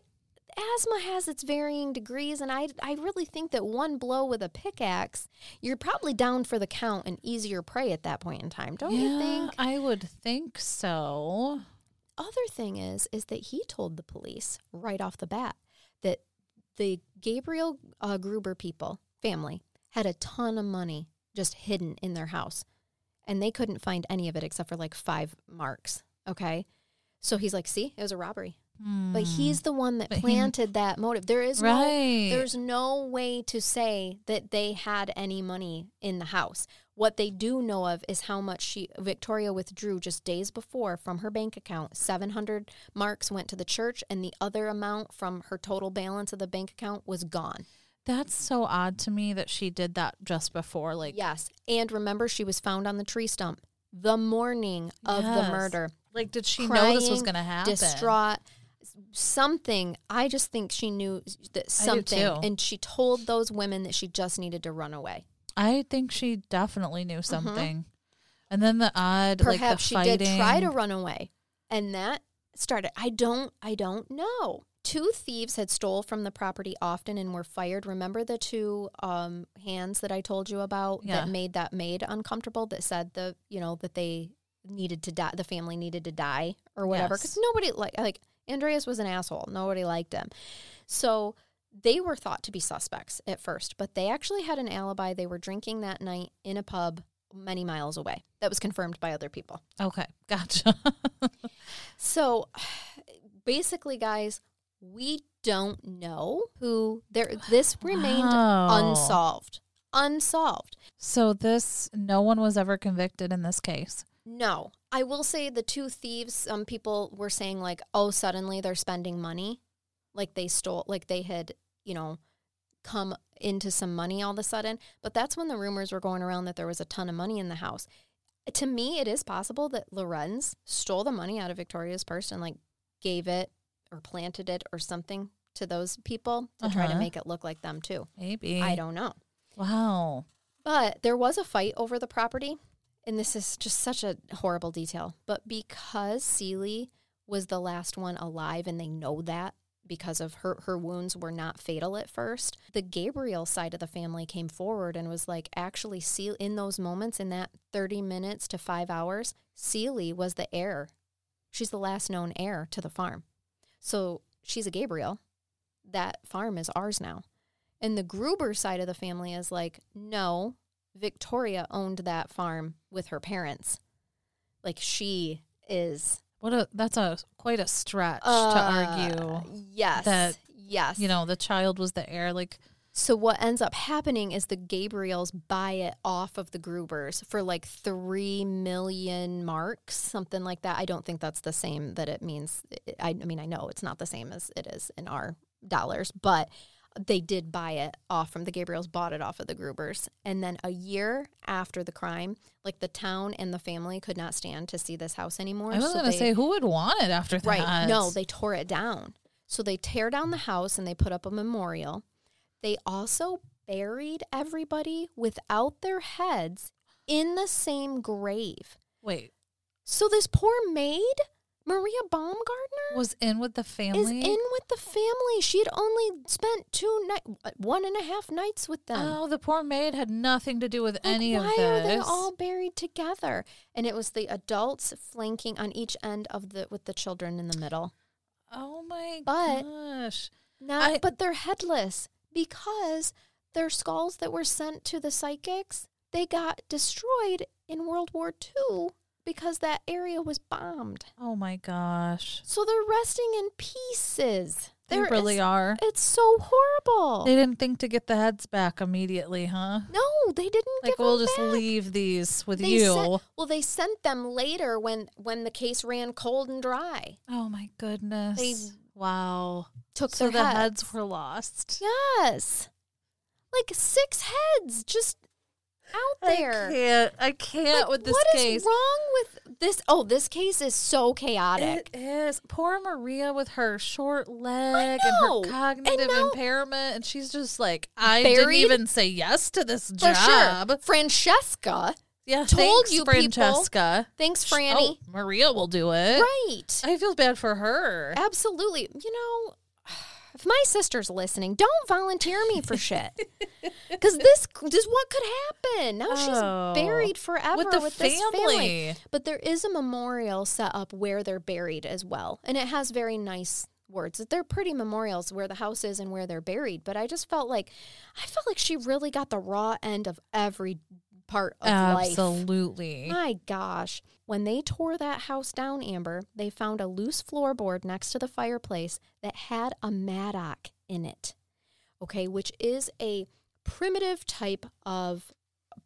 asthma has its varying degrees, and I I really think that one blow with a pickaxe, you're probably down for the count and easier prey at that point in time, don't you think? I would think so. other thing is is that he told the police right off the bat that the Gabriel uh, Gruber people family had a ton of money just hidden in their house and they couldn't find any of it except for like five marks okay so he's like see it was a robbery but he's the one that Hmm. But he- planted that motive there is no Right. there's no way to say that they had any money in the house. What they do know of is how much she Victoria withdrew just days before from her bank account. 700 marks went to the church and the other amount from her total balance of the bank account was gone. That's so odd to me that she did that just before. Like, yes. And remember she was found on the tree stump the morning of the murder. like did she know this was going to happen? Distraught something i just think she knew that something and she told those women that she just needed to run away I think she definitely knew something. And then the odd, like the Mm-hmm. perhaps she fighting. did try to run away and that started i don't i don't know two thieves had stole from the property often and were fired. Remember the two um, hands that i told you about Yeah. that made that maid uncomfortable that said the you know that they needed to die the family needed to die or whatever? Yes. because nobody like like andreas was an asshole. Nobody liked him. So they were thought to be suspects at first but they actually had an alibi. They were drinking that night in a pub many miles away. That was confirmed by other people. Okay, gotcha. so basically, guys, we don't know who there. This remained Wow. unsolved. Unsolved. so this, no one was ever convicted in this case. No, I will say the two thieves. Some people were saying like, oh, suddenly they're spending money, like they stole, like they had, you know, come into some money all of a sudden. But that's when the rumors were going around that there was a ton of money in the house. To me, it is possible that Lorenz stole the money out of Victoria's purse and like gave it or planted it or something to those people to try to Uh-huh. make it look like them too. Maybe. I don't know. Wow. But there was a fight over the property. and this is just such a horrible detail, but because Seeley was the last one alive and they know that because of her her wounds were not fatal at first, the Gabriel side of the family came forward and was like actually Seal in those moments in that 30 minutes to 5 hours, Seeley was the heir. She's the last known heir to the farm. So she's a Gabriel. That farm is ours now. And the Gruber side of the family is like, no, Victoria owned that farm with her parents. Like she is What a that's a quite a stretch to uh, argue. Yes. that, yes. You know, the child was the heir. Like So what ends up happening is the Gabriels buy it off of the Grubers for like three million marks, something like that. I don't think that's the same that it means. I, I mean, I know it's not the same as it is in our dollars, but they did buy it off from the Gabriels, bought it off of the Grubers, and then a year after the crime, like the town and the family could not stand to see this house anymore. I was so gonna say, who would want it after that? Right. No, they tore it down. So they tear down the house and they put up a memorial. They also buried everybody without their heads in the same grave. wait So this poor maid, Maria Baumgartner, was in with the family. is in with the family. She had only spent two night, one and a half nights with them. Oh, the poor maid had nothing to do with Like, any why of this. are they all buried together? And it was the adults flanking on each end of the with the children in the middle. oh my But- gosh! Not, I- but they're headless because their skulls that were sent to the psychics they got destroyed in World War II because that area was bombed. Oh my gosh! So they're resting in pieces. They really are. It's so horrible. They didn't think to get the heads back immediately, huh? no, they didn't. Like we'll just back. leave these with They you. sent- well, they sent them later when when the case ran cold and dry. oh my goodness! They wow. Took So the heads. heads were lost. Yes, like six heads just out there. I can't. I can't Like, with this what is case. wrong with this? Oh, this case is so chaotic. It is poor Maria with her short leg and her cognitive And now- impairment, and she's just like, I didn't even say yes to this job. sure. Francesca. Yeah, Told thanks, you people. Francesca. Thanks, Oh, Franny. Maria will do it. Right. I feel bad for her. Absolutely. You know, if my sister's listening, don't volunteer me for shit. Because this, this what could happen. Now Oh. she's buried forever with the this family. family. But there is a memorial set up where they're buried as well. And it has very nice words. That They're pretty memorials where the house is and where they're buried. But I just felt like I felt like she really got the raw end of every part of life. Absolutely. My gosh. When they tore that house down, Amber, they found a loose floorboard next to the fireplace that had a mattock in it. Okay, which is a primitive type of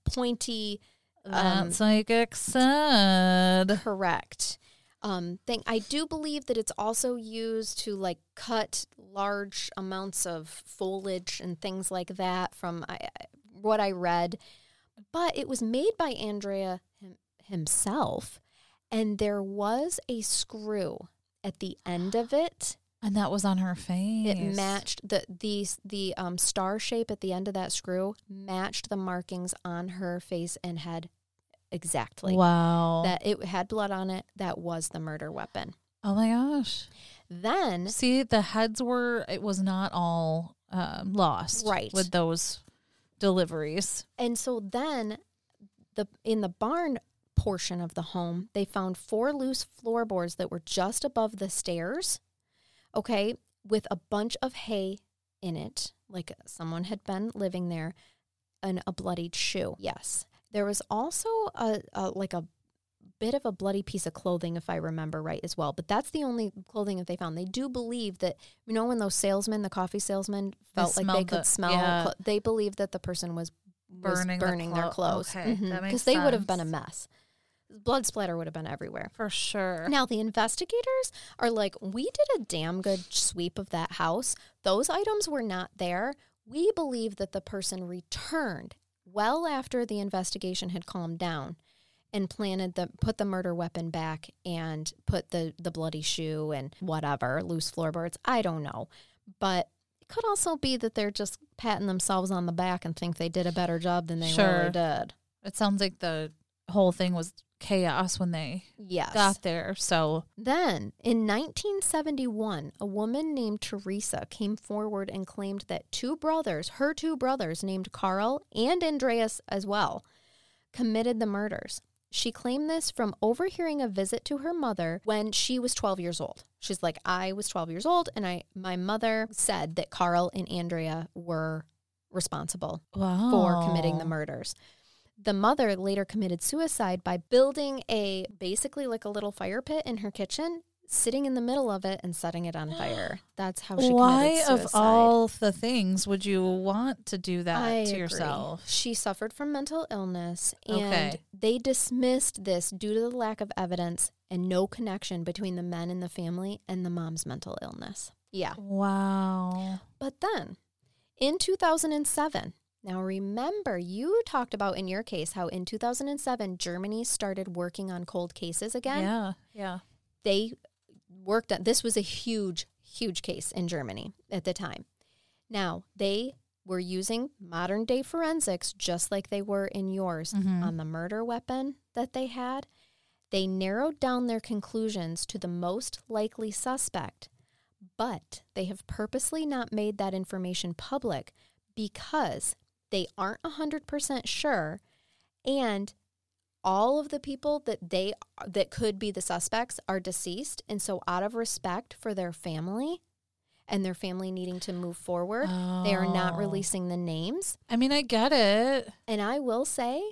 pointy um, That's like said. correct um thing. I do believe that it's also used to like cut large amounts of foliage and things like that from I- what I read. But it was made by Andrea him, himself, and there was a screw at the end of it. And that was on her face. It matched the the the um, star shape at the end of that screw matched the markings on her face and head exactly wow. that it had blood on it that was the murder weapon oh my gosh. then See, the heads were, it was not all um, lost. Right. With those deliveries. and so then the in the barn portion of the home they found four loose floorboards that were just above the stairs okay with a bunch of hay in it like someone had been living there and a bloodied shoe yes there was also a, a like a bit of a bloody piece of clothing if i remember right as well but that's the only clothing that they found they do believe that you know when those salesmen the coffee salesmen They felt like they smelled could the- smell yeah. clo- they believe that the person was was Burning burning, the their clo- clothes okay, that mm-hmm, makes because they would have been a mess blood splatter would have been everywhere For sure. now, the investigators are like, we did a damn good sweep of that house. Those items were not there. We believe that the person returned well after the investigation had calmed down and planted the put the murder weapon back and put the the bloody shoe and whatever loose floorboards. I don't know, but it could also be that they're just patting themselves on the back and think they did a better job than they Sure. really did. It sounds like the whole thing was chaos when they Yes. got there. So, Then, in 1971, a woman named Teresa came forward and claimed that two brothers, her two brothers named Carl and Andreas as well, committed the murders. She claimed this from overhearing a visit to her mother when she was 12 years old. She's like, I was 12 years old, and I my mother said that Carl and Andrea were responsible wow. for committing the murders. The mother later committed suicide by building a basically like a little fire pit in her kitchen, sitting in the middle of it and setting it on fire. That's how she Why, of all the things, would you want to do that I to agree. yourself? She suffered from mental illness and Okay. they dismissed this due to the lack of evidence and no connection between the men in the family and the mom's mental illness. Yeah. Wow. But then in 2007, now remember, you talked about in your case how in 2007, Germany started working on cold cases again. Yeah. Yeah. They worked on this was a huge, huge case in Germany at the time. Now, they were using modern day forensics just like they were in yours Mhm. on the murder weapon that they had. They narrowed down their conclusions to the most likely suspect, but they have purposely not made that information public because they aren't 100% sure and all of the people that they that could be the suspects are deceased and so out of respect for their family and their family needing to move forward they are not Oh. releasing the names I mean, I get it. and I will say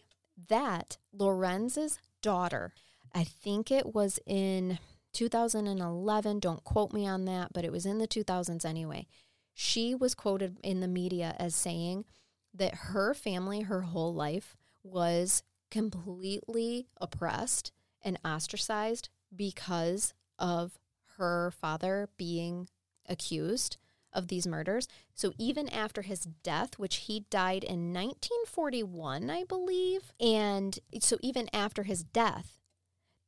that Lorenz's daughter, I think it was in 2011, don't quote me on that, but it was in the 2000s anyway. She was quoted in the media as saying that her family, her whole life, was completely oppressed and ostracized because of her father being accused of these murders. So even after his death, which he died in 1941, I believe, and so even after his death,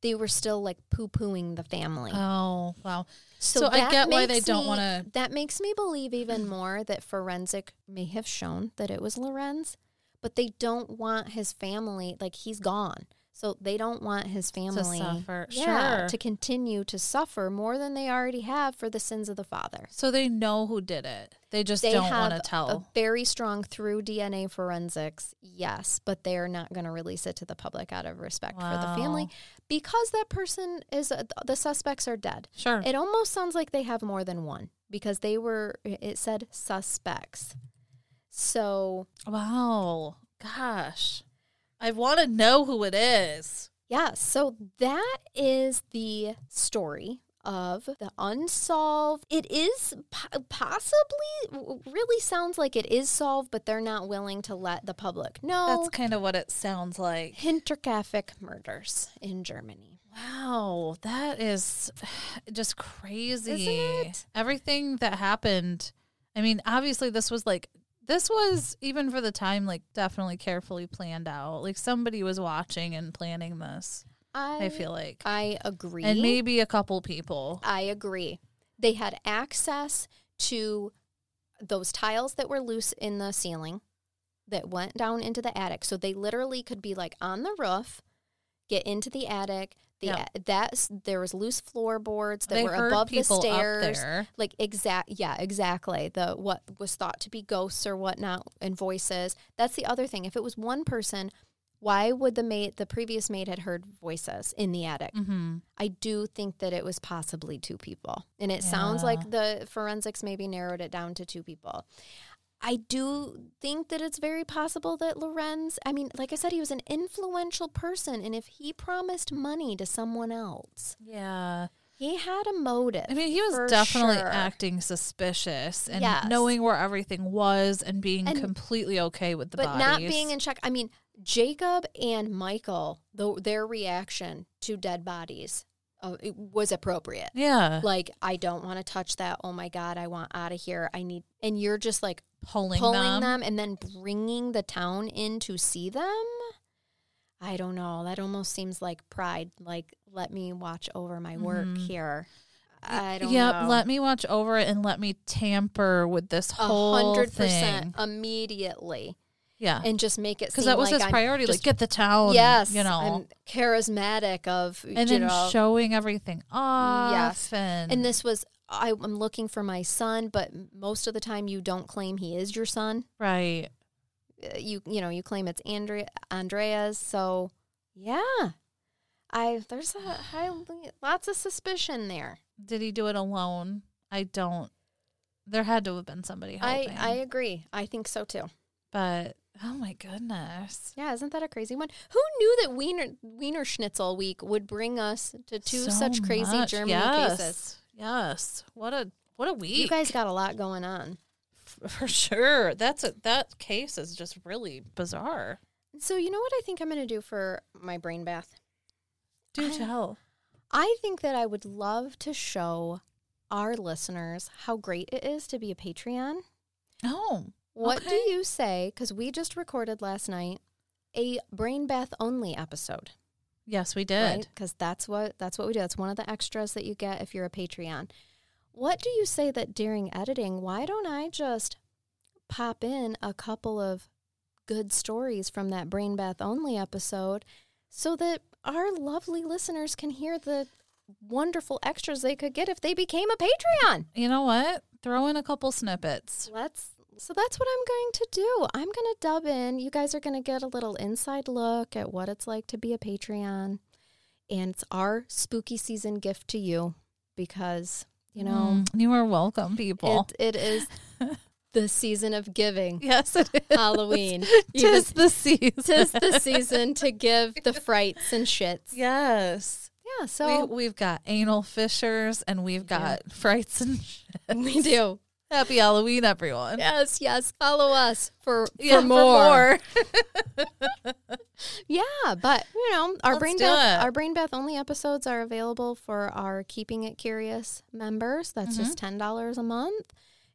they were still like poo pooing the family. Oh, wow. So I get why they don't wanna- That makes me believe even more that forensic may have shown that it was Lorenz, but they don't want his family like he's gone. So they don't want his family to suffer. yeah, Sure. to continue to suffer more than they already have for the sins of the father. So they know who did it. They just They don't want to tell. a very strong through DNA forensics, yes, but they're not going to release it to the public out of respect for the family because that person is uh, the suspects are dead. sure. It almost sounds like they have more than one because they were it said suspects. So, wow. Gosh. I want to know who it is. yeah, so that is the story of the unsolved. It is po- possibly really sounds like it is solved, but they're not willing to let the public know. That's kind of what it sounds like. Hinterkaifeck murders in Germany. Wow, that is just crazy. Isn't it? Everything that happened. I mean, obviously, this was like, this was even for the time, like, definitely carefully planned out. Like, somebody was watching and planning this, I, I feel like. I agree. And maybe a couple people. I agree. They had access to those tiles that were loose in the ceiling that went down into the attic. So they literally could be like on the roof, get into the attic. The Yeah. that's there was loose floorboards that they were above the stairs. Like exact yeah, exactly. The what was thought to be ghosts or whatnot and voices. That's the other thing. If it was one person, why would the maid the previous maid had heard voices in the attic? Mm-hmm. I do think that it was possibly two people. And it sounds like the forensics maybe narrowed it down to two people. I do think that it's very possible that Lorenz, I mean, like I said, he was an influential person. And if he promised money to someone else, Yeah. he had a motive. I mean, he was definitely sure. acting suspicious and Yes. knowing where everything was and being And- completely okay with the but bodies. not being in check. I mean, Jacob and Michael, though their reaction to dead bodies uh, it was appropriate. yeah, Like, I don't want to touch that. Oh my God, I want out of here. I need, and you're just like pulling, pulling them. them. and then bringing the town in to see them. I don't know. That almost seems like pride. Like, let me watch over my work Mhm. here. I don't Yep, know. let me watch over it and let me tamper with this whole hundred thing. percent immediately. Yeah. and just make it Because that was like his I'm priority. just- Like, get the town. yes, You know. I'm charismatic of and then know, showing everything off. Yes. And, and this was I, I'm looking for my son, but most of the time you don't claim he is your son. right. Uh, You you know you claim it's Andre Andreas'. So yeah, I there's a high, lots of suspicion there. Did he do it alone? I don't. There had to have been somebody I. I agree. I think so too. but oh my goodness. Yeah, isn't that a crazy one? Who knew that Wiener Wiener Schnitzel Week would bring us to two So such crazy much. Germany yes. cases? Yes. What a what a week. You guys got a lot going on. For sure. That's a that case is just really bizarre. So you know what I think I'm going to do for my brain bath? Do I- tell. I think that I would love to show our listeners how great it is to be a Patreon. Oh. What do you say? Because we just recorded last night a brain bath only episode, Yes, we did. Because that's what that's what we do. That's one of the extras that you get if you're a Patreon. What do you say that during editing? Why don't I just pop in a couple of good stories from that brain bath only episode, so that our lovely listeners can hear the wonderful extras they could get if they became a Patreon. You know what? Throw in a couple snippets. Let's. So that's what I'm going to do. I'm going to dub in. You guys are going to get a little inside look at what it's like to be a Patreon. And it's our spooky season gift to you because, you know, Mm, you are welcome, people. it, it is the season of giving. yes, it is. Halloween. Tis the season. Tis the season to give the frights and shits. Yes. Yeah, so we, we've got anal fissures and we've got frights and shit. we do. Happy Halloween, everyone. Yes, yes. Follow us for, for Yeah, more. Yeah, but you know, our Let's brain bath, it. our brain bath only episodes are available for our Keeping It Curious members. That's Mm-hmm. just ten dollars a month,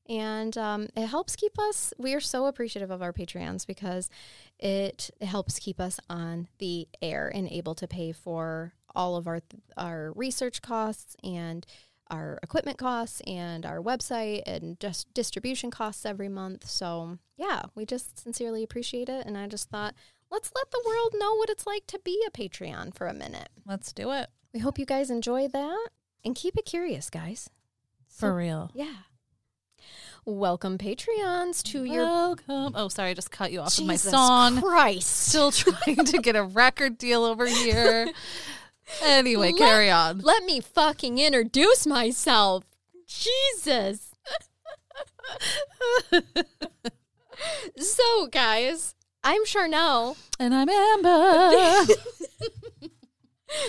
and um, it helps keep us. We are so appreciative of our Patreons because it helps keep us on the air and able to pay for all of our our research costs and our equipment costs and our website and just distribution costs every month. So, yeah, we just sincerely appreciate it. And I just thought, let's let the world know what it's like to be a Patreon for a minute. Let's do it. We hope you guys enjoy that and keep it curious, guys. For real. Yeah. Welcome, Patreons, to your Welcome. Oh, sorry, I just cut you off with my song. Christ. Still trying to get a record deal over here. Anyway, Let- carry on. Let me fucking introduce myself. Jesus. so, guys, I'm Charnel. And I'm Amber.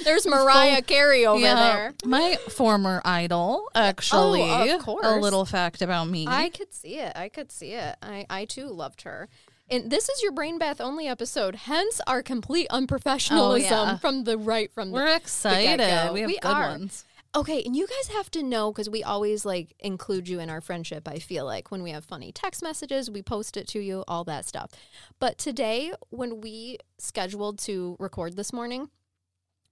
There's Mariah Carey over Yeah, there. My former idol, actually. Oh, of course. A little fact about me. I could see it. I could see it. I, I too loved her. And this is your brain bath only episode, hence our complete oh, unprofessionalism Oh, yeah. from the right from the We're excited. get-go. We have We good are. ones. Okay, and you guys have to know because we always like include you in our friendship. I feel like when we have funny text messages, we post it to you, all that stuff. But today, when we scheduled to record this morning,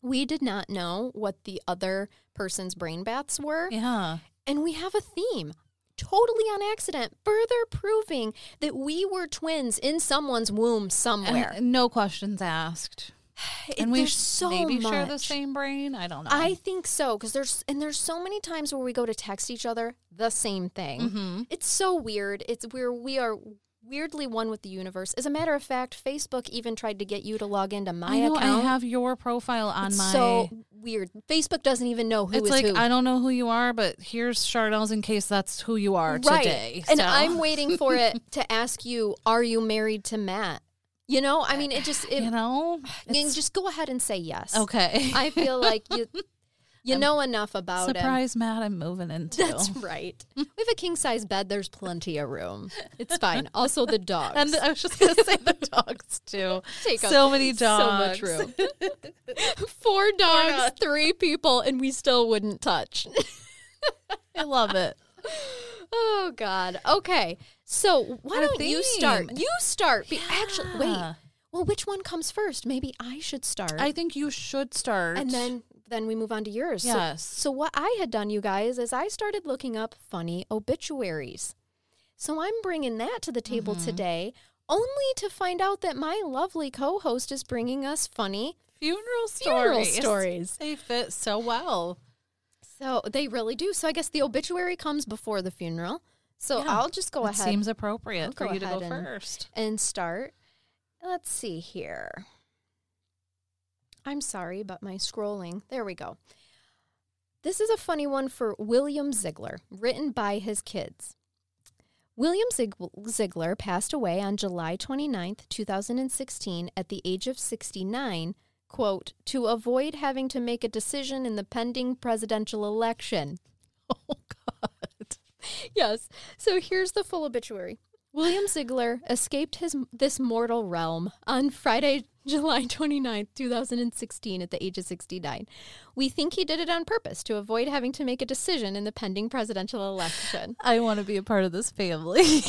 we did not know what the other person's brain baths were. Yeah. And we have a theme. Totally on accident, further proving that we were twins in someone's womb somewhere. And no questions asked. And we so maybe share the same brain. I don't know. I think so because there's and there's so many times where we go to text each other the same thing. Mm-hmm. It's so weird. It's where we are weirdly one with the universe. As a matter of fact, Facebook even tried to get you to log into my I know account. I have your profile on it's my. so weird. Facebook doesn't even know who it's is like who. I don't know who you are, but here's Chardell's in case that's who you are right. today. And I'm waiting for it to ask you, "Are you married to Matt?" You know, I mean, it just it, you know, you just go ahead and say yes. okay. I feel like you you know enough about him. Surprise, Matt! I'm moving into. That's right. We have a king size bed. There's plenty of room. It's fine. Also, the dogs. and I was just gonna say the dogs too. Take so many dogs. so much room. Four dogs, three people, and we still wouldn't touch. I love it. oh God. Okay. So why Our don't you start? You start. Be- Actually, wait. Well, which one comes first? Maybe I should start. I think you should start. and then then we move on to yours. Yes. So, what I had done, you guys, is I started looking up funny obituaries. So I'm bringing that to the table Mm-hmm. today. only to find out that my lovely co host is bringing us funny Funeral funeral stories. stories. They fit so well. So they really do. So I guess the obituary comes before the funeral. So Yeah, I'll just go ahead seems appropriate I'll for you to go and- first. and start. Let's see here. I'm sorry, but my scrolling. There we go. This is a funny one for William Ziegler, written by his kids. William Ziegler passed away on July 29, 2016, at the age of 69, quote, to avoid having to make a decision in the pending presidential election. Oh God. Yes. So here's the full obituary. William Ziegler escaped his this mortal realm on Friday, July 29th, 2016 at the age of 69. We think he did it on purpose to avoid having to make a decision in the pending presidential election. I want to be a part of this family.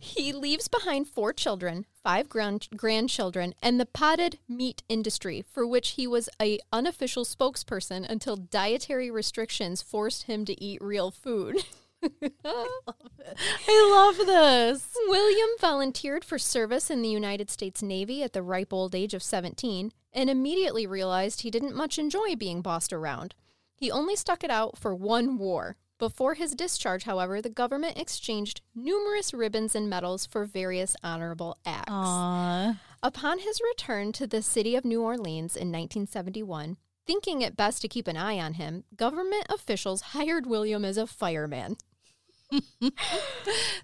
He leaves behind four children, five grand- grandchildren, and the potted meat industry, for which he was a unofficial spokesperson until dietary restrictions forced him to eat real food. I love this. William volunteered for service in the United States Navy at the ripe old age of 17 and immediately realized he didn't much enjoy being bossed around. He only stuck it out for one war. Before his discharge, however, the government exchanged numerous ribbons and medals for various honorable acts. Aww. Upon his return to the city of New Orleans in 1971, thinking it best to keep an eye on him, government officials hired William as a fireman.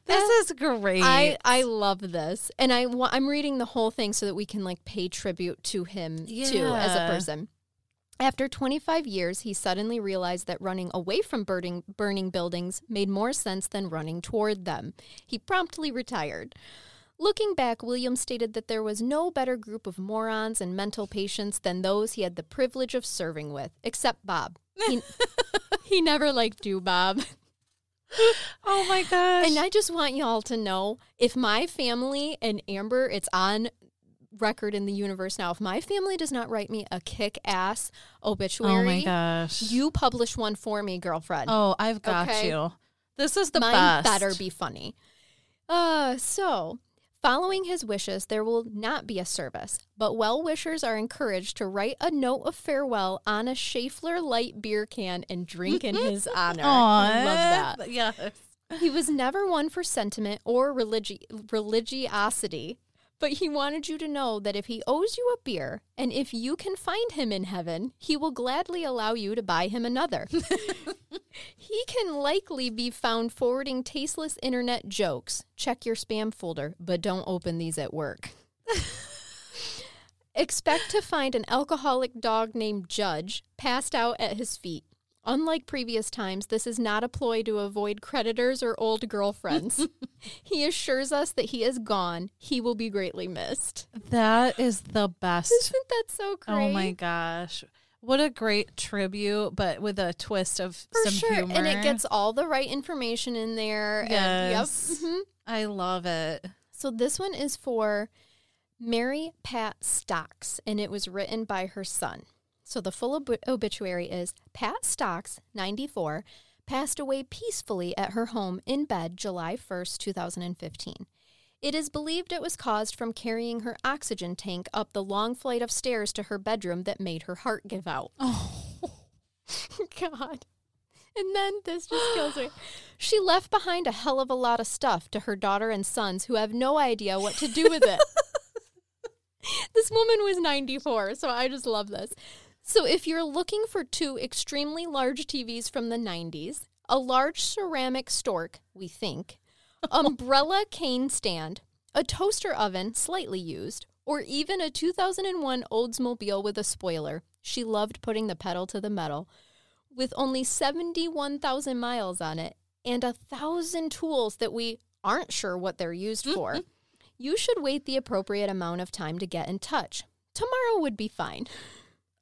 This is great. I, I love this, and I, I'm reading the whole thing so that we can like pay tribute to him too as a person. After 25 years, he suddenly realized that running away from burning burning buildings made more sense than running toward them. He promptly retired. Looking back, Williams stated that there was no better group of morons and mental patients than those he had the privilege of serving with, except Bob. He, he never liked you, Bob. oh my gosh. And I just want y'all to know if my family and Amber, it's on record in the universe now. If my family does not write me a kick ass obituary, oh my gosh. you publish one for me, girlfriend. oh, I've got Okay. you. This is the Mine best. better be funny. Uh, so following his wishes, there will not be a service, but well wishers are encouraged to write a note of farewell on a Schaefer light beer can and drink in his honor. I love that. Yes. He was never one for sentiment or religi- religiosity, but he wanted you to know that if he owes you a beer and if you can find him in heaven, he will gladly allow you to buy him another. he can likely be found forwarding tasteless internet jokes. Check your spam folder, but don't open these at work. Expect to find an alcoholic dog named Judge passed out at his feet. Unlike previous times, this is not a ploy to avoid creditors or old girlfriends. he assures us that he is gone. He will be greatly missed. That is the best. Isn't that so great? Oh my gosh. What a great tribute, but with a twist of For some sure. humor. And it gets all the right information in there. And, Yes. yep. mhm. I love it. So this one is for Mary Pat Stocks, and it was written by her son. So the full ob- obituary is Pat Stocks, 94, passed away peacefully at her home in bed July 1st, 2015. It is believed it was caused from carrying her oxygen tank up the long flight of stairs to her bedroom that made her heart give out. Oh. God. And then this just kills me. She left behind a hell of a lot of stuff to her daughter and sons who have no idea what to do with it. this woman was 94, so I just love this. So if you're looking for two extremely large TVs from the 90s, a large ceramic stork, we think, umbrella cane stand, a toaster oven, slightly used, or even a 2001 Oldsmobile with a spoiler, she loved putting the pedal to the metal with only 71,000 miles on it and a thousand tools that we aren't sure what they're used for, you should wait the appropriate amount of time to get in touch. Tomorrow would be fine.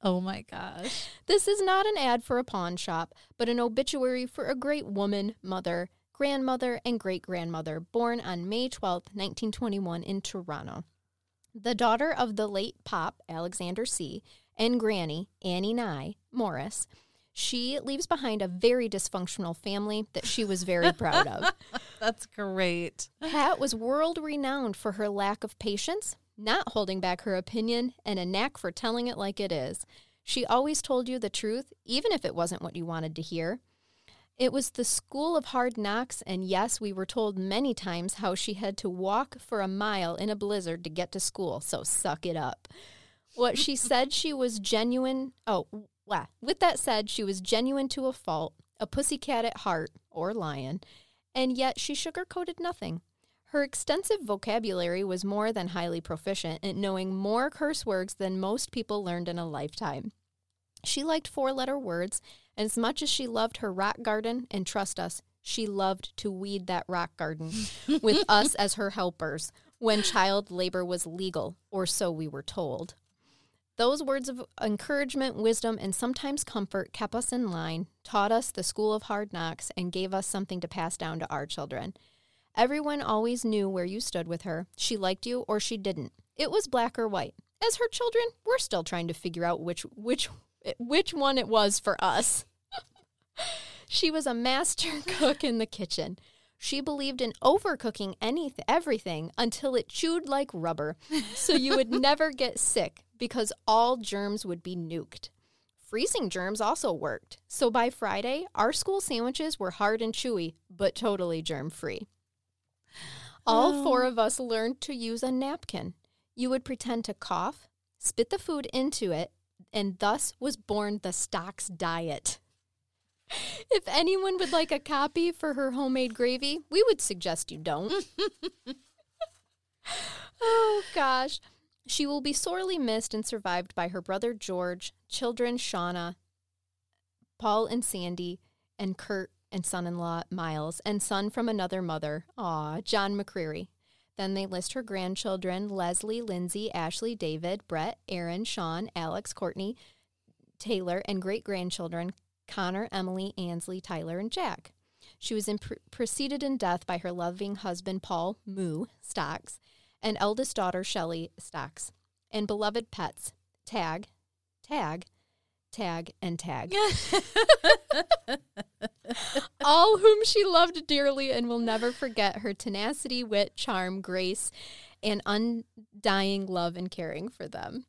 Oh my gosh. This is not an ad for a pawn shop, but an obituary for a great woman, mother, grandmother, and great grandmother born on May 12, 1921, in Toronto. The daughter of the late Pop, Alexander C., and Granny, Annie Nye, Morris. She leaves behind a very dysfunctional family that she was very proud of. That's great. Pat was world renowned for her lack of patience, not holding back her opinion, and a knack for telling it like it is. She always told you the truth, even if it wasn't what you wanted to hear. It was the school of hard knocks, and yes, we were told many times how she had to walk for a mile in a blizzard to get to school, so suck it up. What she said she was genuine. Oh, wow. With that said, she was genuine to a fault, a pussycat at heart, or lion, and yet she sugarcoated nothing. Her extensive vocabulary was more than highly proficient at knowing more curse words than most people learned in a lifetime. She liked four letter words, and as much as she loved her rock garden, and trust us, she loved to weed that rock garden with us as her helpers when child labor was legal, or so we were told. Those words of encouragement, wisdom, and sometimes comfort kept us in line, taught us the school of hard knocks, and gave us something to pass down to our children. Everyone always knew where you stood with her. She liked you or she didn't. It was black or white. As her children, we're still trying to figure out which which which one it was for us. she was a master cook in the kitchen. She believed in overcooking anything, everything until it chewed like rubber, so you would never get sick because all germs would be nuked. Freezing germs also worked. So by Friday, our school sandwiches were hard and chewy, but totally germ free. All four oh. of us learned to use a napkin. You would pretend to cough, spit the food into it, and thus was born the Stocks diet. If anyone would like a copy for her homemade gravy, we would suggest you don't. oh, gosh. She will be sorely missed and survived by her brother George, children Shauna, Paul and Sandy, and Kurt and son in law Miles, and son from another mother, aw, John McCreary. Then they list her grandchildren Leslie, Lindsay, Ashley, David, Brett, Aaron, Sean, Alex, Courtney, Taylor, and great grandchildren Connor, Emily, Ansley, Tyler, and Jack. She was in preceded in death by her loving husband, Paul Moo Stocks, and eldest daughter, Shelley Stocks, and beloved pets, Tag, Tag, Tag, and Tag. All whom she loved dearly and will never forget her tenacity, wit, charm, grace, and undying love and caring for them.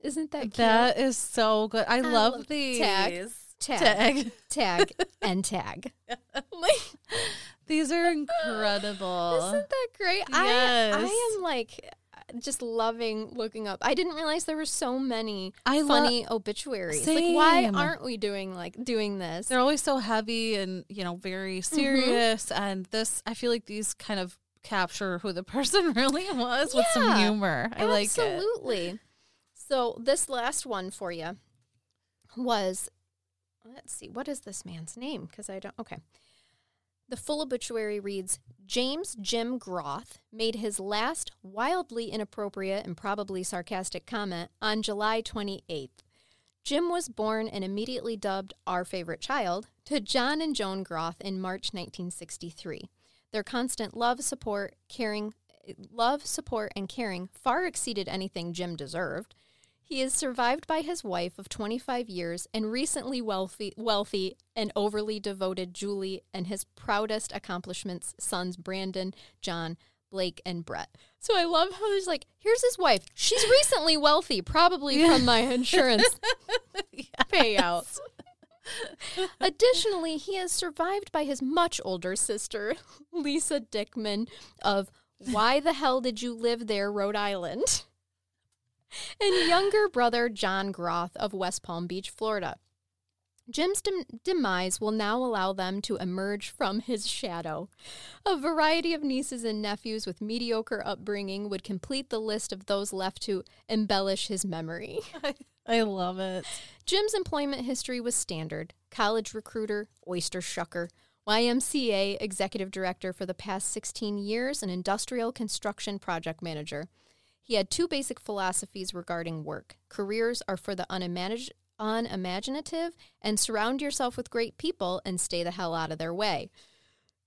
Isn't that cute? That is so good. I, I love, love these. Tag, tag, tag, and tag. these are incredible. Isn't that great? Yes. I, I am like just loving looking up. I didn't realize there were so many I funny lo- obituaries. Same. Like, why aren't we doing like doing this? They're always so heavy and you know very mm-hmm. serious. Mm-hmm. And this, I feel like these kind of capture who the person really was yeah, with some humor. I like it. Absolutely. So this last one for you was, let's see, what is this man's name? Because I don't. Okay. The full obituary reads James Jim Groth made his last wildly inappropriate and probably sarcastic comment on July 28th. Jim was born and immediately dubbed our favorite child to John and Joan Groth in March 1963. Their constant love, support, caring, love, support, and caring far exceeded anything Jim deserved. He is survived by his wife of 25 years and recently wealthy, wealthy and overly devoted Julie and his proudest accomplishments sons Brandon, John, Blake, and Brett. So I love how there's like, here's his wife. She's recently wealthy, probably yeah. from my insurance yes. payouts. Additionally, he is survived by his much older sister, Lisa Dickman of Why the Hell Did You Live There, Rhode Island? And younger brother John Groth of West Palm Beach, Florida. Jim's dem- demise will now allow them to emerge from his shadow. A variety of nieces and nephews with mediocre upbringing would complete the list of those left to embellish his memory. I, love it. Jim's employment history was standard college recruiter, oyster shucker, YMCA executive director for the past 16 years, and industrial construction project manager. He had two basic philosophies regarding work careers are for the unimaginative, unimaginative, and surround yourself with great people and stay the hell out of their way.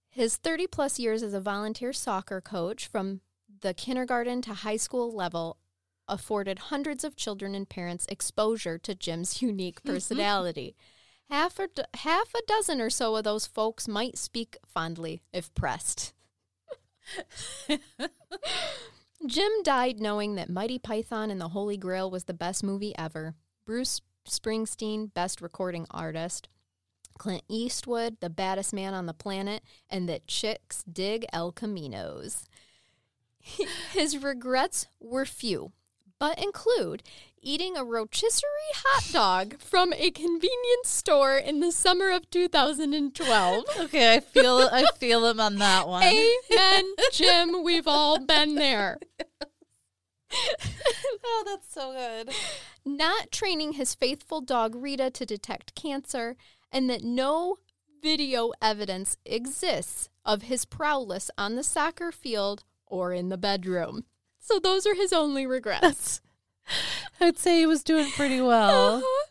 His 30 plus years as a volunteer soccer coach from the kindergarten to high school level afforded hundreds of children and parents exposure to Jim's unique mm-hmm. personality. Half a, do- half a dozen or so of those folks might speak fondly if pressed. Jim died knowing that Monty Python and the Holy Grail was the best movie ever. Bruce Springsteen, best recording artist. Clint Eastwood, the baddest man on the planet, and that chicks dig El Caminos. His regrets were few, but include eating a rotisserie hot dog from a convenience store in the summer of 2012. Okay, I feel I feel him on that one. Amen, Jim. We've all been there. oh, that's so good. Not training his faithful dog Rita to detect cancer, and that no video evidence exists of his prowess on the soccer field or in the bedroom. So those are his only regrets. I'd say he was doing pretty well. Uh-huh.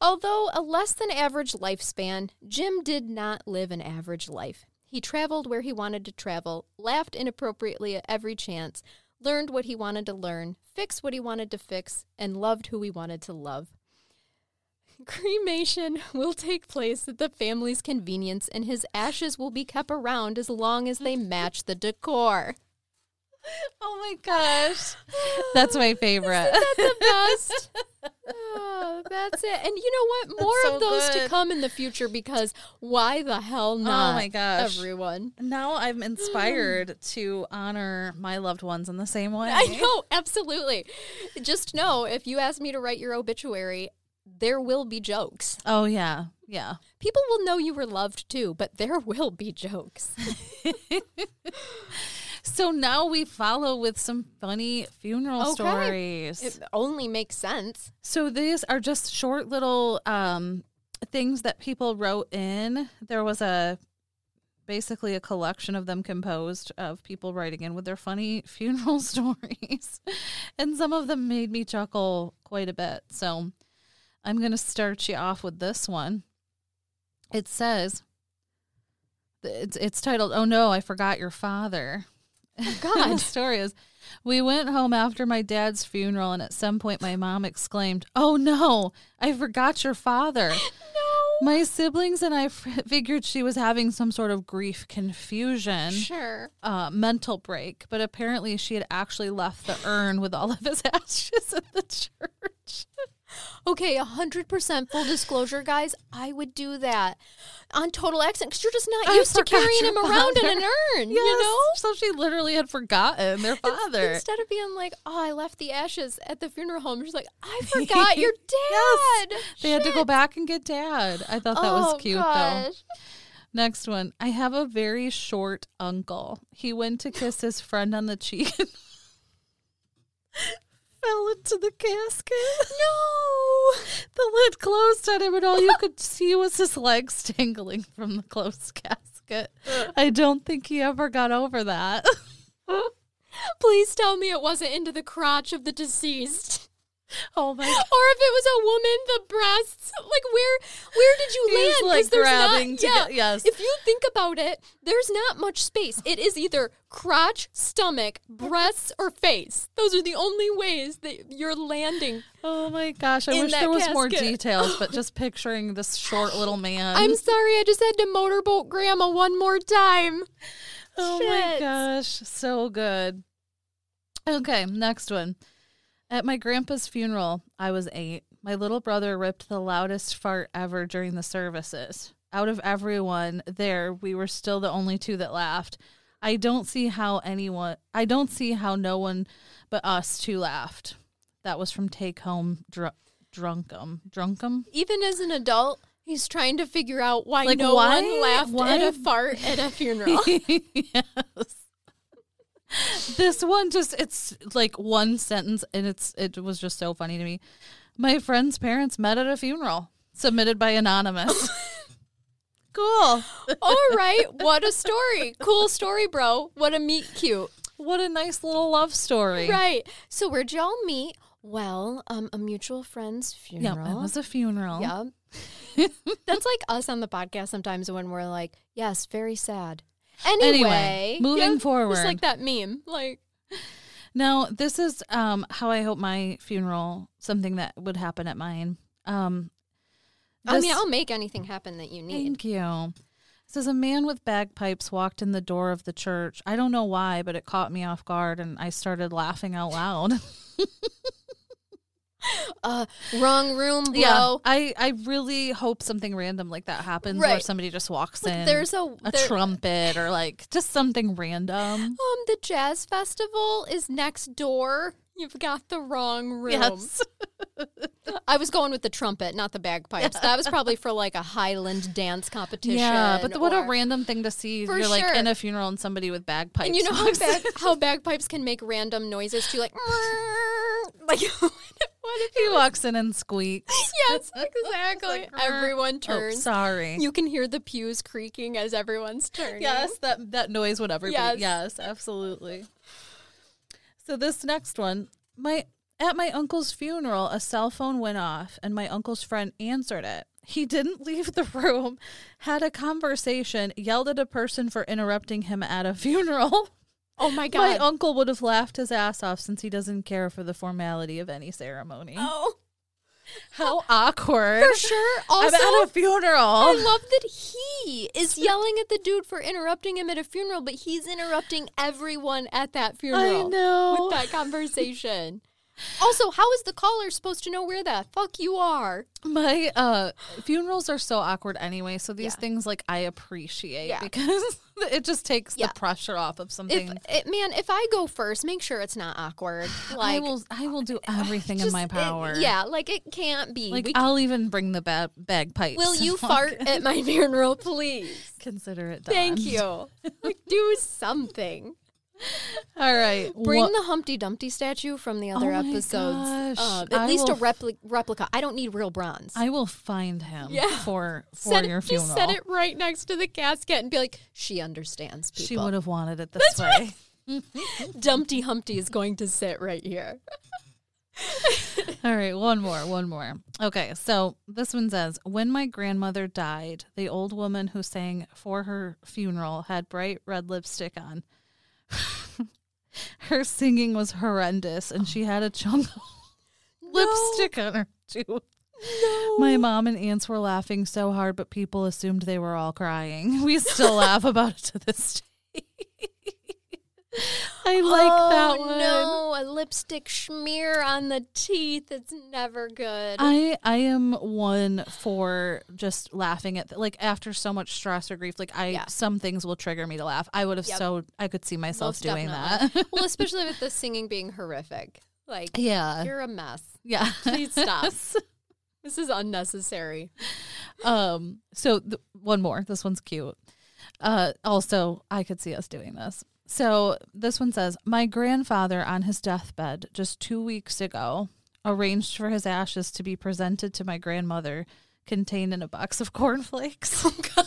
Although a less than average lifespan, Jim did not live an average life. He traveled where he wanted to travel, laughed inappropriately at every chance, learned what he wanted to learn, fixed what he wanted to fix, and loved who he wanted to love. Cremation will take place at the family's convenience, and his ashes will be kept around as long as they match the decor. Oh my gosh. That's my favorite. That's the best. Oh, that's it. And you know what? More so of those to come in the future because why the hell oh not? Oh my gosh. Everyone. Now I'm inspired to honor my loved ones in the same way. I know, absolutely. Just know if you ask me to write your obituary, there will be jokes. Oh yeah. Yeah. People will know you were loved too, but there will be jokes. So now we follow with some funny funeral Okay. stories. It only makes sense. So these are just short little um, things that people wrote in. There was a basically a collection of them composed of people writing in with their funny funeral stories. and some of them made me chuckle quite a bit. So I'm going to start you off with this one. It says it's it's titled "Oh no, I forgot your father." Oh, the God. story is we went home after my dad's funeral, and at some point, my mom exclaimed, Oh no, I forgot your father. no. My siblings and I f- figured she was having some sort of grief confusion, Sure. uh, mental break, but apparently she had actually left the urn with all of his ashes at the church. Okay, 100% full disclosure, guys. I would do that on total accident because you're just not I used to carrying him around in an urn, you know? So she literally had forgotten their father. Instead of being like, oh, I left the ashes at the funeral home, she's like, I forgot your Yes. dad. They had to go back and get dad. I thought that oh, was cute though. Next one. I have a very short uncle. He went to kiss his friend on the cheek fell into the casket. No. The lid closed on him and all you could see was his legs dangling from the closed casket. Uh. I don't think he ever got over that. Please tell me it wasn't into the crotch of the deceased. Oh my Or if it was a woman, the breasts. Like where where did you He's, land? like, there's grabbing not, yeah, get- yes. If you think about it, there's not much space. It is either crotch, stomach, breasts, or face. Those are the only ways that you're landing. Oh my gosh, I wish there was more details, but just picturing this short little man. I'm sorry, I just had to motorboat grandma one more time. Oh my gosh, so good. Okay, next one. At my grandpa's funeral, I was eight. My little brother ripped the loudest fart ever during the services. Out of everyone there, we were still the only two that laughed. I don't see how anyone, I don't see how no one but us two laughed. That was from Take Home Dr- Drunkum. Drunkum? Even as an adult, he's trying to figure out why Like, no why- one laughed why- at a fart at a funeral. yes. This one just it's like one sentence and it's it was just so funny to me. My friend's parents met at a funeral submitted by anonymous. cool. All right, what a story. Cool story, bro. What a meet cute. What a nice little love story. Right. So where'd y'all meet? Well, um, a mutual friend's Yeah, funeral. it was a funeral. Yeah. That's like us on the podcast sometimes when we're like, yes, very sad. Anyway, Anyway, moving Just forward. It's like that meme. Like, Now, this is um how I hope my funeral something that would happen at mine. Um I mean, I'll make anything happen that you need. Thank you. It says a man with bagpipes walked in the door of the church. I don't know why, but it caught me off guard and I started laughing out loud. Uh, wrong room, bro. Yeah, I, I really hope something random like that happens where somebody just walks Like, in there's a, a there- trumpet or like just something random. Um, the jazz festival is next door. You've got the wrong room. Yes. I was going with the trumpet, not the bagpipes. That was probably for like a Highland dance competition. Yeah, but what a random thing to see. For You're like in a funeral and somebody with bagpipes. And you know how, bag, how bagpipes can make random noises too, like like what if he walks in and squeaks. Yes, exactly. Everyone Oh, turns. sorry. you can hear the pews creaking as everyone's turning. Yes, that that noise would everybody. Yes. Yes. absolutely. So this next one, my at my uncle's funeral, a cell phone went off and my uncle's friend answered it. He didn't leave the room, had a conversation, yelled at a person for interrupting him at a funeral. Oh my god. My uncle would have laughed his ass off since he doesn't care for the formality of any ceremony. oh, How awkward. for sure. Also, I'm at a funeral. I love that he is yelling at the dude for interrupting him at a funeral, but he's interrupting everyone at that funeral I know. with that conversation. Also, how is the caller supposed to know where the fuck you are? My uh funerals are so awkward anyway, so these Yeah. things like I appreciate Yeah. because it just takes Yeah. the pressure off of If something. it, man, if I go first, make sure it's not awkward. I will I will do everything in just- my it- power. yeah, like it can't be. Like We- I'll even bring the ba- bagpipes. will you fart at my funeral, please? Consider it done. Thank you. Like do something. All right. Bring wha- the Humpty Dumpty statue from the other Oh my episodes. gosh. Uh, at I least a will- repli- replica. I don't need real bronze. I will find him Yeah. for for Set it- your funeral. Just set it right next to the casket and be like, she understands people. She would have wanted it this way. Dumpty Humpty is going to sit right here. All right, one more, one more. Okay, so this one says When my grandmother died, the old woman who sang for her funeral had bright red lipstick on. her singing was horrendous, and she had a chunk of lipstick on her tooth. My mom and aunts were laughing so hard, but people assumed they were all crying. We still laugh about it to this day. I like that oh, one. No, a lipstick smear on the teeth. It's never good. I I am one for just laughing at like after so much stress or grief. Like I Yeah. some things will trigger me to laugh. I would have Yep. so I could see myself Most doing definitely. that. well, especially with the singing being horrific. Like, yeah, you're a mess. yeah. Please stop. This is unnecessary. um. So th- one more. This one's cute. Uh. Also, I could see us doing this. So this one says, my grandfather on his deathbed just two weeks ago arranged for his ashes to be presented to my grandmother, contained in a box of cornflakes. Oh, God.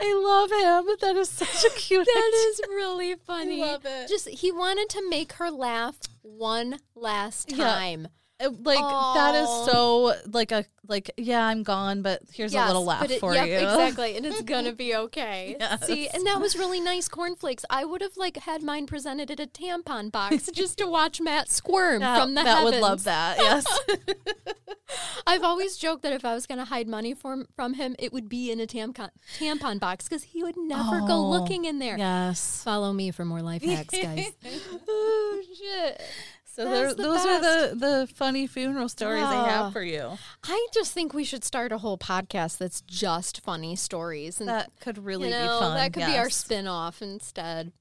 I love him. That is such a cute. That is really funny. I love it. Just he wanted to make her laugh one last time. Uh, Uh, like that is so like a like yeah I'm gone but here's a little laugh it, for yep, you exactly, and it's gonna be okay. Yes. See, and that was really nice cornflakes. I would have like had mine presented at a tampon box just to watch Matt squirm That, from the that would love that yes I've always joked that if I was gonna hide money from from him, it would be in a tampon tampon box because he would never go Oh, looking in there. yes Follow me for more life hacks, guys. oh shit. So That's there, the those are the the funny funeral stories I Ah. have for you I just think we should start a whole podcast that's just funny stories and that could really you know, be fun That could be our yes. spin off instead.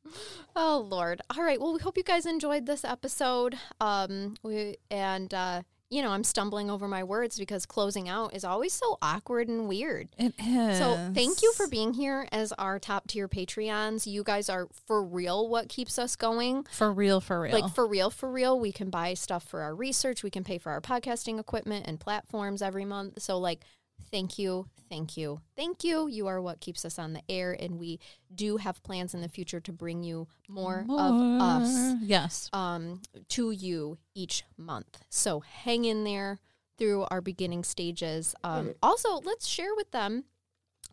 Oh Lord. All right. Well we hope you guys enjoyed this episode. Um we and uh you know, I'm stumbling over my words because closing out is always so awkward and weird. it is So, thank you for being here as our top tier Patreons. You guys are for real what keeps us going. for real for real Like, for real, for real. We can buy stuff for our research. We can pay for our podcasting equipment and platforms every month. So, like, thank you, thank you, thank you. You are what keeps us on the air. And we do have plans in the future to bring you more, of us yes um, to you each month. So hang in there through our beginning stages. Um, also, let's share with them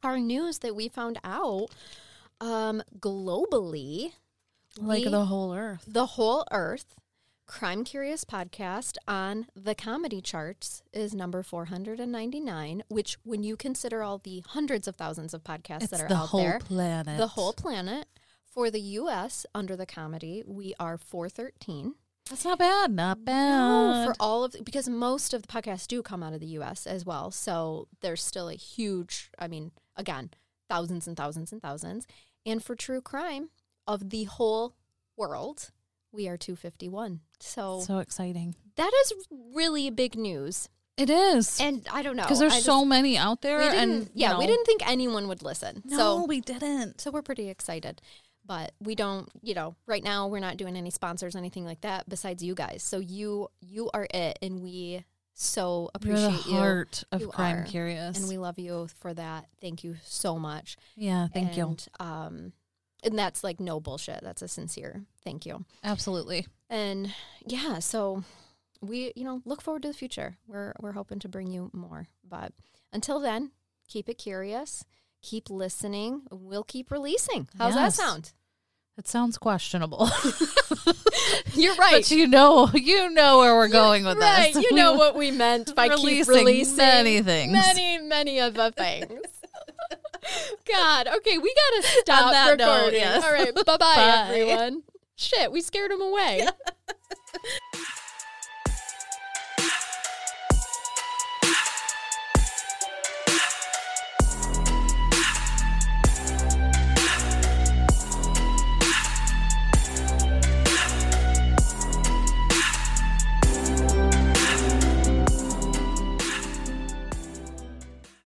our news that we found out um, globally, like we- the whole earth the whole earth. Crime Curious podcast on the comedy charts is number 499, which, when you consider all the hundreds of thousands of podcasts It's that are the out whole there, planet. the whole planet, for the US under the comedy, we are 413. That's not bad. Not bad. No, for all of because most of the podcasts do come out of the US as well. So there's still a huge, I mean, again, thousands and thousands and thousands. And for true crime of the whole world, we are 251. So, so exciting. that is really big news. It is. And I don't know Because there's I so many out there. and yeah, you we didn't think anyone would listen. No, so we didn't. so we're pretty excited. But we don't, you know, right now we're not doing any sponsors, anything like that besides you guys. So you you are it and we so You're the appreciate you. heart of You Crime are. Curious. And we love you for that. Thank you so much. yeah, thank you. Um and that's like no bullshit. That's a sincere thank you. Absolutely. And yeah, so we, you know, look forward to the future. We're we're hoping to bring you more. But until then, keep it curious. Keep listening. We'll keep releasing. How's Yes. that sound? It sounds questionable. You're right. but you know you know where we're going with right. this. You know what we meant by keep Releasing releasing many things. Many, many of the things. God. Okay, we gotta stop that note, recording. yes. All right. Bye bye, Bye. everyone. Shit, we scared him away.